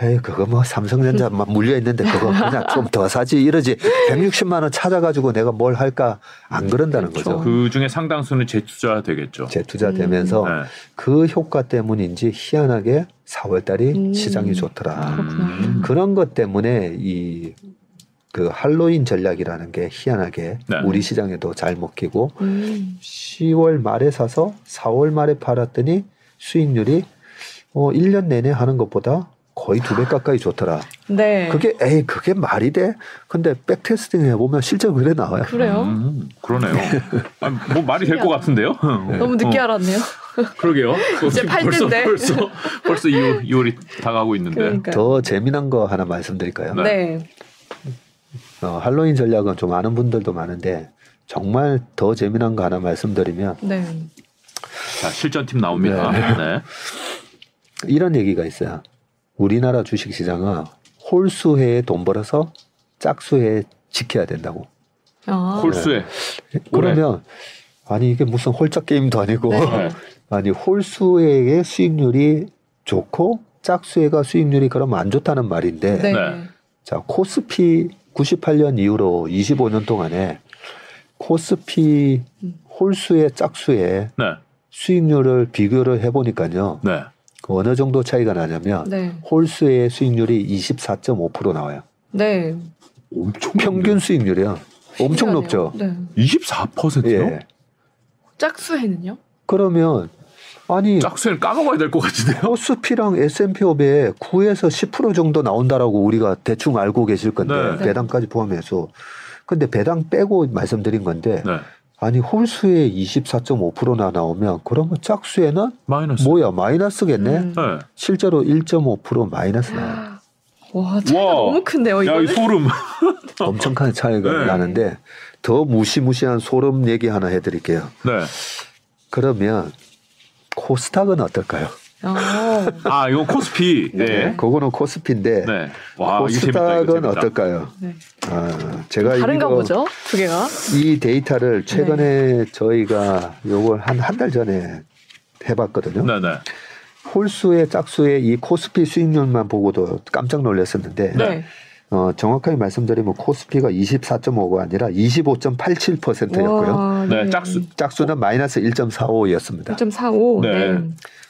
에이 그거 뭐 삼성전자 막 물려 있는데 그거 그냥 좀 더 사지 이러지 160만 원 찾아가지고 내가 뭘 할까 안 그런다는 그렇죠. 거죠. 그 중에 상당수는 재투자 되겠죠. 재투자 되면서 음. 네. 그 효과 때문인지 희한하게 4월 달이 음. 시장이 좋더라. 음. 그런 것 때문에 이 그 할로윈 전략이라는 게 희한하게 네. 우리 시장에도 잘 먹히고 음. 10월 말에 사서 4월 말에 팔았더니 수익률이 어 1년 내내 하는 것보다 거의 두 배 가까이 좋더라. 네. 그게 에이 그게 말이 돼? 근데 백테스팅 해보면 실제 그래 나와요. 그래요? 음, 그러네요. 아니, 뭐 말이 될 것 같은데요? 네. 너무 늦게 어. 알았네요. 그러게요. 이제 벌써 벌써 벌써 2월, 2월이 다가고 있는데. 그러니까요. 더 재미난 거 하나 말씀드릴까요? 네. 네. 어, 할로윈 전략은 좀 아는 분들도 많은데 정말 더 재미난 거 하나 말씀드리면 네. 자, 실전 팀 나옵니다. 네. 네. 이런 얘기가 있어요. 우리나라 주식 시장은 홀수회에 돈 벌어서 짝수회에 지켜야 된다고. 아. 홀수회. 네. 그러면 아니 이게 무슨 홀짝 게임도 아니고 네. 아니 홀수회의 수익률이 좋고 짝수회가 수익률이 그러면 안 좋다는 말인데 네. 자 코스피 98년 이후로 25년 동안에 코스피 홀수의 짝수의 네. 수익률을 비교를 해보니까요. 네. 그 어느 정도 차이가 나냐면 네. 홀수의 수익률이 24.5% 나와요. 네. 엄청 평균 높네. 수익률이요. 엄청 높죠. 네. 24%요? 예. 짝수에는요? 그러면 아니 짝수를 까먹어야 될 것 같은데요. 코스피랑 S&P 500 9에서 10% 정도 나온다라고 우리가 대충 알고 계실 건데 네. 배당까지 포함해서 근데 배당 빼고 말씀드린 건데 네. 아니 홀수에 24.5%나 나오면 그러면 짝수에는 마이너스. 뭐야 마이너스겠네. 음. 네. 실제로 1.5% 마이너스 나요. 와, 차이가 와. 너무 큰데요, 이거. 야, 이 소름. 엄청 큰 차이가 네. 나는데 더 무시무시한 소름 얘기 하나 해드릴게요. 네. 그러면 코스닥은 어떨까요? 어. 아, 이거 코스피. 네. 네. 그거는 코스피인데. 네. 와, 코스닥은 어떨까요? 네. 아, 제가 다른가 보죠, 두 개가. 이 데이터를 최근에 네. 저희가 요걸 한 한 달 전에 해봤거든요. 네, 네. 홀수의 짝수의 이 코스피 수익률만 보고도 깜짝 놀랐었는데. 네. 어, 정확하게 말씀드리면 코스피가 24.5가 아니라 25.87%였고요. 와, 네. 네. 짝수 짝수는 마이너스 1.45였습니다. 1.45. 네. 네.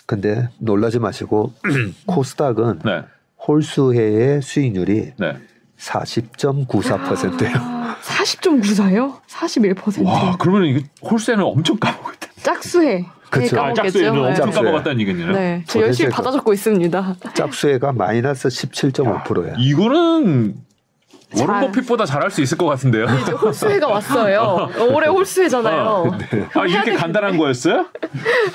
근데 놀라지 마시고 코스닥은 네. 홀수해의 수익률이 네. 40.94%예요. 아, 40.94요? 41%. 와, 그러면 이게 홀세는 엄청 까먹었다. 짝수해. 그렇죠. 아, 짝수해는 엄청 네. 까먹었다는 얘기네요. 네, 저 열심히 받아 적고 있습니다. 짝수해가 마이너스 17.5%야. 이거는 워런 버핏보다 잘할 수 있을 것 같은데요. 이제 홀수회가 왔어요. 올해 홀수회잖아요. 아, 네. 아 이렇게 간단한 거였어요?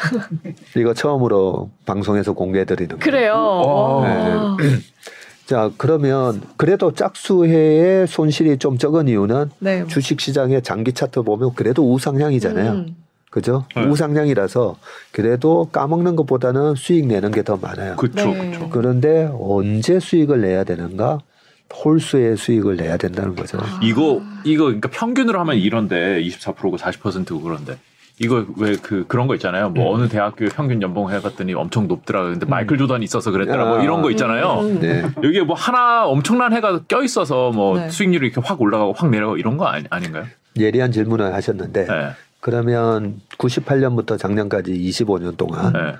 이거 처음으로 방송에서 공개해드리는 그래요. 어. 네. 자 그러면 그래도 짝수회의 손실이 좀 적은 이유는 네. 주식시장의 장기 차트 보면 그래도 우상향이잖아요. 음. 그죠? 네. 우상향이라서 그래도 까먹는 것보다는 수익 내는 게 더 많아요. 그렇죠. 네. 그런데 언제 수익을 내야 되는가? 홀수의 수익을 내야 된다는 거죠. 이거 이거 그러니까 평균으로 하면 이런데 24%고 40%고 그런데 이거 왜 그 그런 거 있잖아요. 뭐 음. 어느 대학교 평균 연봉 해봤더니 엄청 높더라. 근데 음. 마이클 조던이 있어서 그랬더라. 뭐 이런 거 있잖아요. 음. 네. 여기에 뭐 하나 엄청난 해가 껴 있어서 뭐 네. 수익률이 이렇게 확 올라가고 확 내려가고 이런 거 아니, 아닌가요? 예리한 질문을 하셨는데 네. 그러면 98년부터 작년까지 25년 동안 네.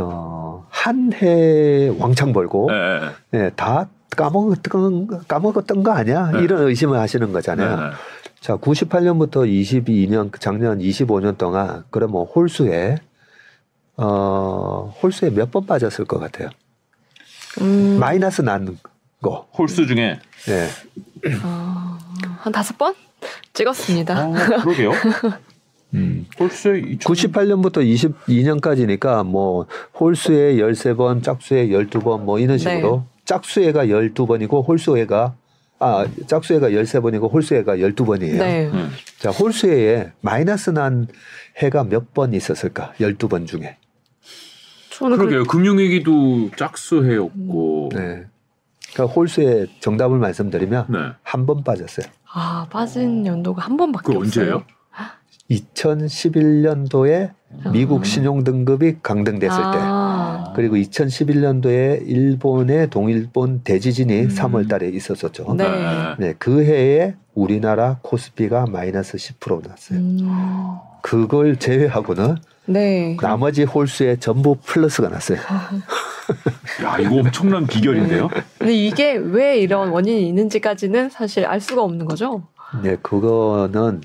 어, 한 해 왕창 벌고 네. 네, 다 까먹었던, 까먹었던 거 아니야? 네. 이런 의심을 하시는 거잖아요. 네. 네. 자, 98년부터 22년, 작년 25년 동안, 그러면 홀수에, 어, 홀수에 몇 번 빠졌을 것 같아요? 음. 마이너스 난 거. 홀수 중에? 네. 어, 한 다섯 번? 찍었습니다. 어, 그러게요. 음. 홀수에 98년부터 22년까지니까 뭐 홀수에 13번, 짝수에 12번 뭐 이런 식으로 네. 짝수해가 12번이고 홀수해가 아, 짝수해가 13번이고 홀수해가 12번이에요. 네. 음. 자, 홀수해에 마이너스 난 해가 몇 번 있었을까? 12번 중에. 그러게요. 그... 금융위기도 짝수해였고. 네. 그러니까 홀수의 정답을 말씀드리면 네. 한번 빠졌어요. 아, 빠진 연도가 한 번밖에 없어요. 언제예요? 2011년도에 미국 아. 신용 등급이 강등됐을 아. 때 그리고 2011년도에 일본의 동일본 대지진이 음. 3월 달에 있었었죠. 네. 네. 그 해에 우리나라 코스피가 마이너스 10% 났어요. 음. 그걸 제외하고는 네. 나머지 홀수에 전부 플러스가 났어요. 야, 이거 엄청난 비결인데요? 네. 근데 이게 왜 이런 원인이 있는지까지는 사실 알 수가 없는 거죠? 네, 그거는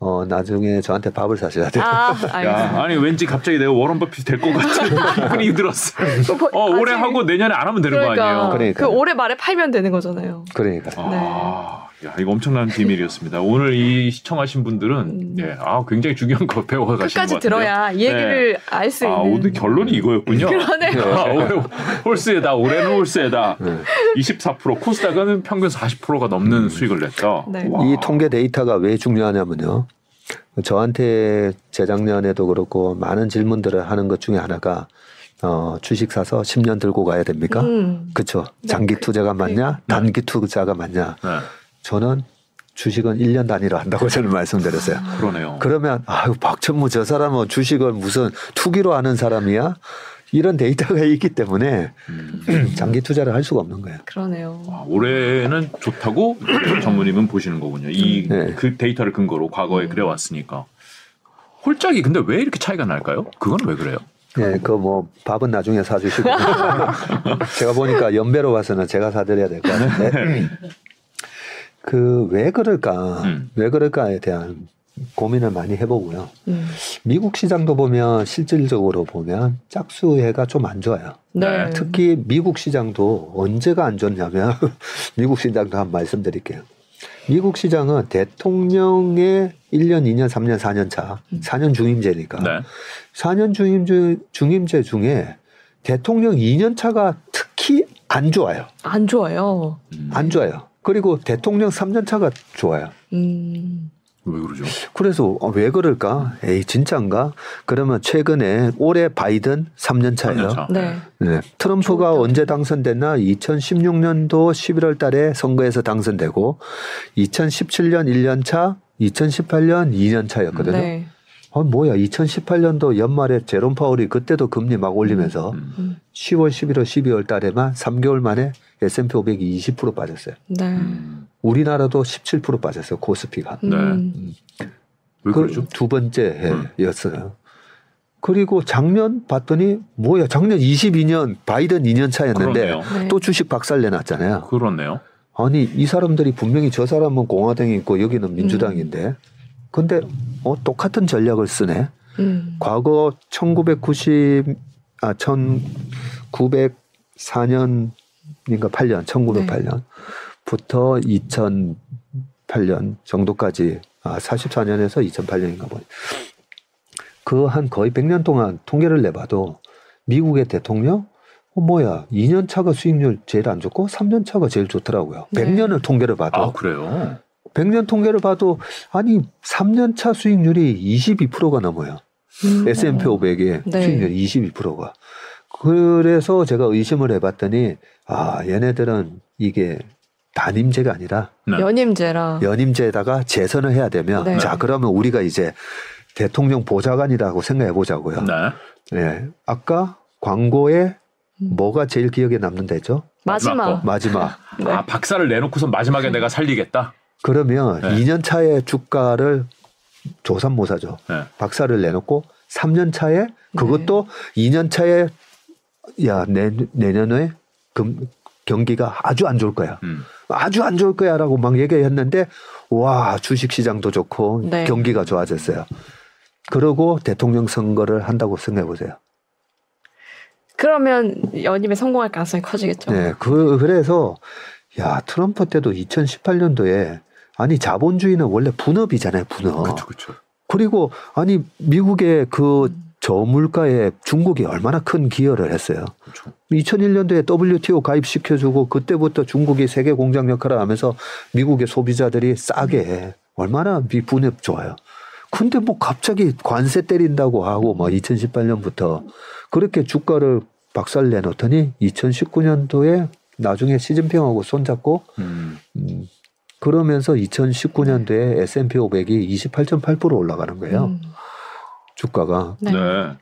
어 나중에 저한테 밥을 사셔야 돼요. 아, 야, 아니 왠지 갑자기 내가 워런 버핏 될 것 같은 기분이 들었어. 뭐, 어, 올해 하고 내년에 안 하면 되는 그러니까, 거 아니에요? 그러니까 그 올해 말에 팔면 되는 거잖아요. 그러니까. 아, 야, 이거 엄청난 비밀이었습니다. 오늘 이 시청하신 분들은 음. 예, 아 굉장히 중요한 거 배워 가시는 끝까지 들어야 이 얘기를 네. 알수 아, 있는. 아, 오늘 결론이 이거였군요. 그러네요. 아, 올해 홀스에다 올해는 홀스에다 네. 24% 코스닥은 평균 40%가 넘는 음. 수익을 냈다. 네. 이 통계 데이터가 왜 중요하냐면요. 저한테 재작년에도 그렇고 많은 질문들을 하는 것 중에 하나가 어, 주식 사서 10년 들고 가야 됩니까? 음. 그렇죠. 장기 투자가 맞냐? 네. 단기 투자가 맞냐? 네. 저는 주식은 1년 단위로 한다고 저는 말씀드렸어요. 아, 그러네요. 그러면 아유 박천무 저 사람은 주식을 무슨 투기로 하는 사람이야? 이런 데이터가 있기 때문에 음. 장기 투자를 할 수가 없는 거예요. 그러네요. 아, 올해는 좋다고 전무님은 보시는 거군요. 이그 네. 그 데이터를 근거로 과거에 음. 그래왔으니까. 홀짝이 근데 왜 이렇게 차이가 날까요? 그건 왜 그래요? 네, 그 뭐 밥은 나중에 사주시고 제가 보니까 연배로 봐서는 제가 사드려야 될 것 같은데 그 왜 그럴까, 음. 왜 그럴까에 대한 고민을 많이 해보고요. 음. 미국 시장도 보면 실질적으로 보면 짝수해가 좀 안 좋아요. 네. 특히 미국 시장도 언제가 안 좋냐면 미국 시장도 한 말씀드릴게요. 미국 시장은 대통령의 1년, 2년, 3년, 4년 차, 4년 음. 중임제니까 네. 4년 중임제, 중임제 중에 대통령 2년 차가 특히 안 좋아요. 안 좋아요. 음. 안 좋아요. 그리고 대통령 3년 차가 좋아요. 음. 왜 그러죠? 그래서 어, 왜 그럴까? 에이 진짜인가? 그러면 최근에 올해 바이든 3년 차예요. 3년 차. 네. 네. 트럼프가 언제 당선됐나? 2016년도 11월 달에 선거에서 당선되고 2017년 1년 차, 2018년 2년 차였거든요. 네. 어, 뭐야. 2018년도 연말에 제롬 파월이 그때도 금리 막 올리면서 음. 음. 10월, 11월, 12월 달에만 3개월 만에 S&P 500이 20% 빠졌어요. 네. 음. 우리나라도 17% 빠졌어요. 코스피가. 네. 음. 왜 그러죠? 두 번째 해였어요. 그리고 작년 봤더니 뭐야 작년 22년 바이든 2년 차였는데 네. 또 주식 박살 내놨잖아요. 그렇네요. 아니 이 사람들이 분명히 저 사람은 공화당이 있고 여기는 민주당인데 음. 근데 어 똑같은 전략을 쓰네. 음. 과거 1990 아 1904년 인가 8년 1908년 부터 2008년 정도까지 아 44년에서 2008년인가 보니 그 한 거의 100년 동안 통계를 내봐도 미국의 대통령 어 뭐야 2년 차가 수익률 제일 안 좋고 3년 차가 제일 좋더라고요. 네. 100년을 통계를 봐도 아 그래요? 100년 통계를 봐도 아니 3년 차 수익률이 22%가 넘어요. 음. S&P 500의 네. 수익률 22%가. 그래서 제가 의심을 해봤더니 아 얘네들은 이게 단임제가 아니라 네. 연임제라 연임제에다가 재선을 해야 되면 네. 자 그러면 우리가 이제 대통령 보좌관이라고 생각해 보자고요. 네. 네. 아까 광고에 음. 뭐가 제일 기억에 남는 데죠? 마지막. 마지막. 네. 아 박사를 내놓고서 마지막에 내가 살리겠다. 그러면 네. 2년 차에 주가를 조삼 모사죠. 네. 박사를 내놓고 3년 차에 그것도 네. 2년 차에 야 내, 내년에 금, 경기가 아주 안 좋을 거야. 음. 아주 안 좋을 거야라고 막 얘기했는데 와 주식 시장도 좋고 네. 경기가 좋아졌어요. 그러고 대통령 선거를 한다고 생각해 보세요. 그러면 연임에 성공할 가능성이 커지겠죠. 네, 그 그래서 야 트럼프 때도 2018년도에 아니 자본주의는 원래 분업이잖아요, 분업. 그렇죠, 그렇죠. 그리고 아니 미국의 그 음. 저물가에 중국이 얼마나 큰 기여를 했어요. 그렇죠. 2001년도에 WTO 가입시켜주고 그때부터 중국이 세계 공장 역할을 하면서 미국의 소비자들이 싸게 얼마나 미분업 좋아요. 근데 뭐 갑자기 관세 때린다고 하고 뭐 2018년부터 그렇게 주가를 박살 내놓더니 2019년도에 나중에 시진핑하고 손잡고 음. 음, 그러면서 2019년도에 S&P 500이 28.8% 올라가는 거예요. 음. 주가가. 네. 네.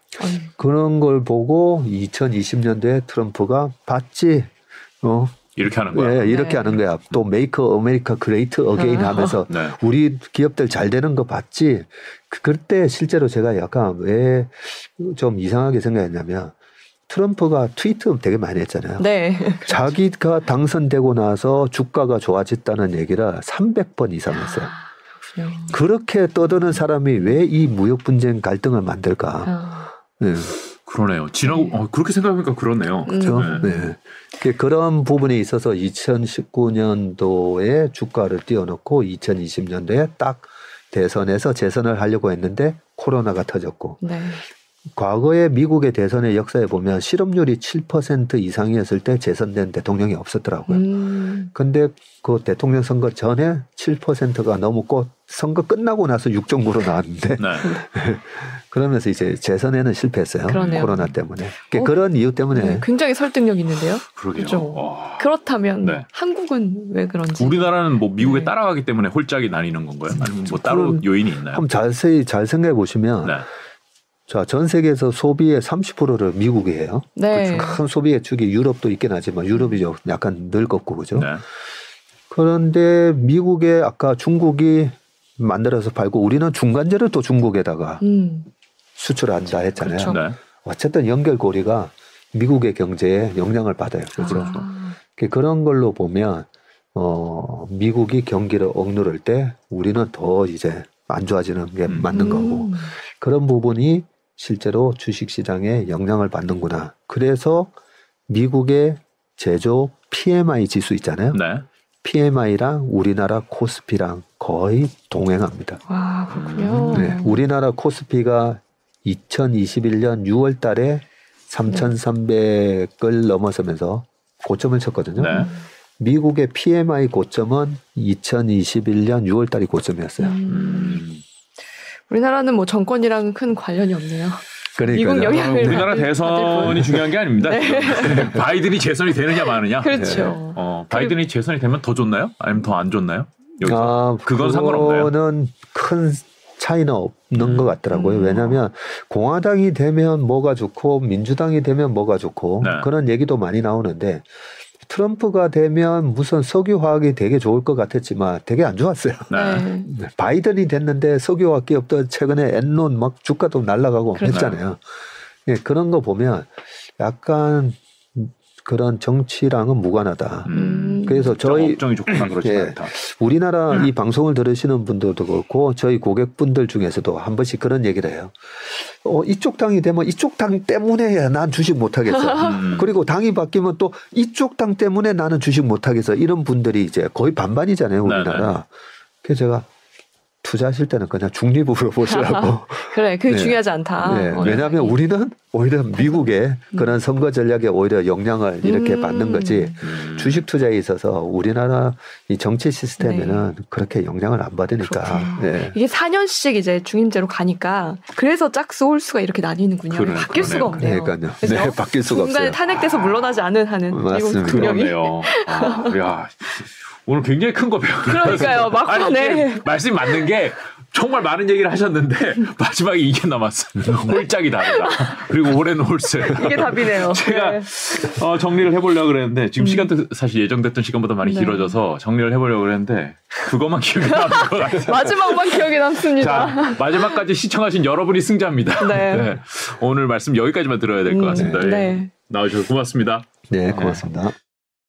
그런 걸 보고 2020년도에 트럼프가 봤지. 어. 이렇게 하는 거야. 네, 이렇게 네. 하는 거야. 또 Make America Great Again 하면서 네. 우리 기업들 잘 되는 거 봤지. 그, 그때 실제로 제가 약간 왜 좀 이상하게 생각했냐면 트럼프가 트위트 되게 많이 했잖아요. 네. 자기가 당선되고 나서 주가가 좋아졌다는 얘기를 300번 이상 했어요. 아. 그렇게 떠드는 사람이 왜 이 무역 분쟁 갈등을 만들까? 아. 네. 그러네요. 지나고 네. 어, 그렇게 생각하니까 그렇네요. 그렇죠. 네. 네. 그런 부분에 있어서 2019년도에 주가를 띄워놓고 2020년도에 딱 대선에서 재선을 하려고 했는데 코로나가 터졌고 네. 과거에 미국의 대선의 역사에 보면 실업률이 7% 이상이었을 때 재선된 대통령이 없었더라고요. 음. 근데 그 대통령 선거 전에 7%가 너무 꼭 선거 끝나고 나서 6정부로 나왔는데 네. 그러면서 이제 재선에는 실패했어요. 그러네요. 코로나 때문에. 그러니까 어? 그런 이유 때문에 네, 굉장히 설득력 있는데요. 그러게요. 그죠. 와. 그렇다면 네. 한국은 왜 그런지. 우리나라는 뭐 미국에 네. 따라가기 때문에 홀짝이 나뉘는 건가요? 아니면 뭐 따로 그럼 요인이 있나요? 한번 자세히 잘 생각해 보시면 네. 자, 전 세계에서 소비의 30%를 미국이 해요. 네. 큰 소비의 축이 유럽도 있긴 하지만 유럽이 좀 약간 늙었고 그죠? 네. 그런데 미국에 아까 중국이 만들어서 팔고 우리는 중간재를 또 중국에다가 음. 수출한다 했잖아요. 그렇죠. 네. 어쨌든 연결고리가 미국의 경제에 영향을 받아요. 그죠? 아. 그런 걸로 보면 어 미국이 경기를 억누를 때 우리는 더 이제 안 좋아지는 게 음. 맞는 거고 음. 그런 부분이 실제로 주식 시장에 영향을 받는구나. 그래서 미국의 제조 PMI 지수 있잖아요. 네. PMI랑 우리나라 코스피랑 거의 동행합니다. 와 그렇군요. 네, 우리나라 코스피가 2021년 6월 달에 3,300을 넘어서면서 고점을 쳤거든요. 네. 미국의 PMI 고점은 2021년 6월 달이 고점이었어요. 음. 우리나라는 뭐 정권이랑 큰 관련이 없네요. 그러니까요. 미국 영향을 우리나라 받을 대선이 뿐. 중요한 게 아닙니다. 지금. 바이든이 재선이 되느냐 마느냐. 그렇죠. 어, 바이든이 재선이 되면 더 좋나요? 아니면 더 안 좋나요? 여기서. 아, 그건 상관없나요? 그거는 큰 차이는 없는 음. 것 같더라고요. 음. 왜냐하면 공화당이 되면 뭐가 좋고 민주당이 되면 뭐가 좋고 네. 그런 얘기도 많이 나오는데 트럼프가 되면 무슨 석유화학이 되게 좋을 것 같았지만 되게 안 좋았어요. 네. 네. 바이든이 됐는데 석유화학 기업도 최근에 엔론 막 주가도 날라가고 그렇죠. 했잖아요. 예, 그런 거 보면 약간 그런 정치랑은 무관하다. 음. 그래서 저희 업종이 좋거나 그렇지 예. 않다. 우리나라 음. 이 방송을 들으시는 분들도 그렇고 저희 고객분들 중에서도 한 번씩 그런 얘기를 해요. 어, 이쪽 당이 되면 이쪽 당 때문에 난 주식 못 하겠어. 음. 그리고 당이 바뀌면 또 이쪽 당 때문에 나는 주식 못 하겠어. 이런 분들이 이제 거의 반반이잖아요, 우리나라. 네네. 그래서 제가 투자하실 때는 그냥 중립으로 보시라고. 그래, 그게 네. 중요하지 않다. 네, 어, 왜냐하면 우리는 오히려 미국의 그런 선거 전략에 오히려 영향을 이렇게 음. 받는 거지. 음. 주식 투자에 있어서 우리나라 이 정치 시스템에는 그렇게 영향을 안 받으니까. 네. 네. 이게 4년씩 이제 중임제로 가니까 그래서 짝수 홀수가 이렇게 나뉘는군요. 그래, 바뀔 수가 그러네요. 없네요. 그러니까요. 네, 바뀔 수가 중간에 없어요. 탄핵돼서 물러나지 않은 한은 맞습니다. 그러네요. 아, 야, 오늘 굉장히 큰 거 배웠어요. 그러니까요. 막판에. 이게 말씀이 맞는 게 정말 많은 얘기를 하셨는데 마지막에 이게 남았어요. 홀짝이 다르다. 그리고 올해는 홀세. 이게 답이네요. 제가 네. 어, 정리를 해보려고 그랬는데 지금 시간도 사실 예정됐던 시간보다 많이 네. 길어져서 정리를 해보려고 그랬는데 그것만 기억이 나는 것 같아요. 마지막만 기억에 남습니다. 자 마지막까지 시청하신 여러분이 승자입니다. 네. 오늘 말씀 여기까지만 들어야 될것 음, 같습니다. 예. 네. 나와주셔서 고맙습니다. 네, 고맙습니다.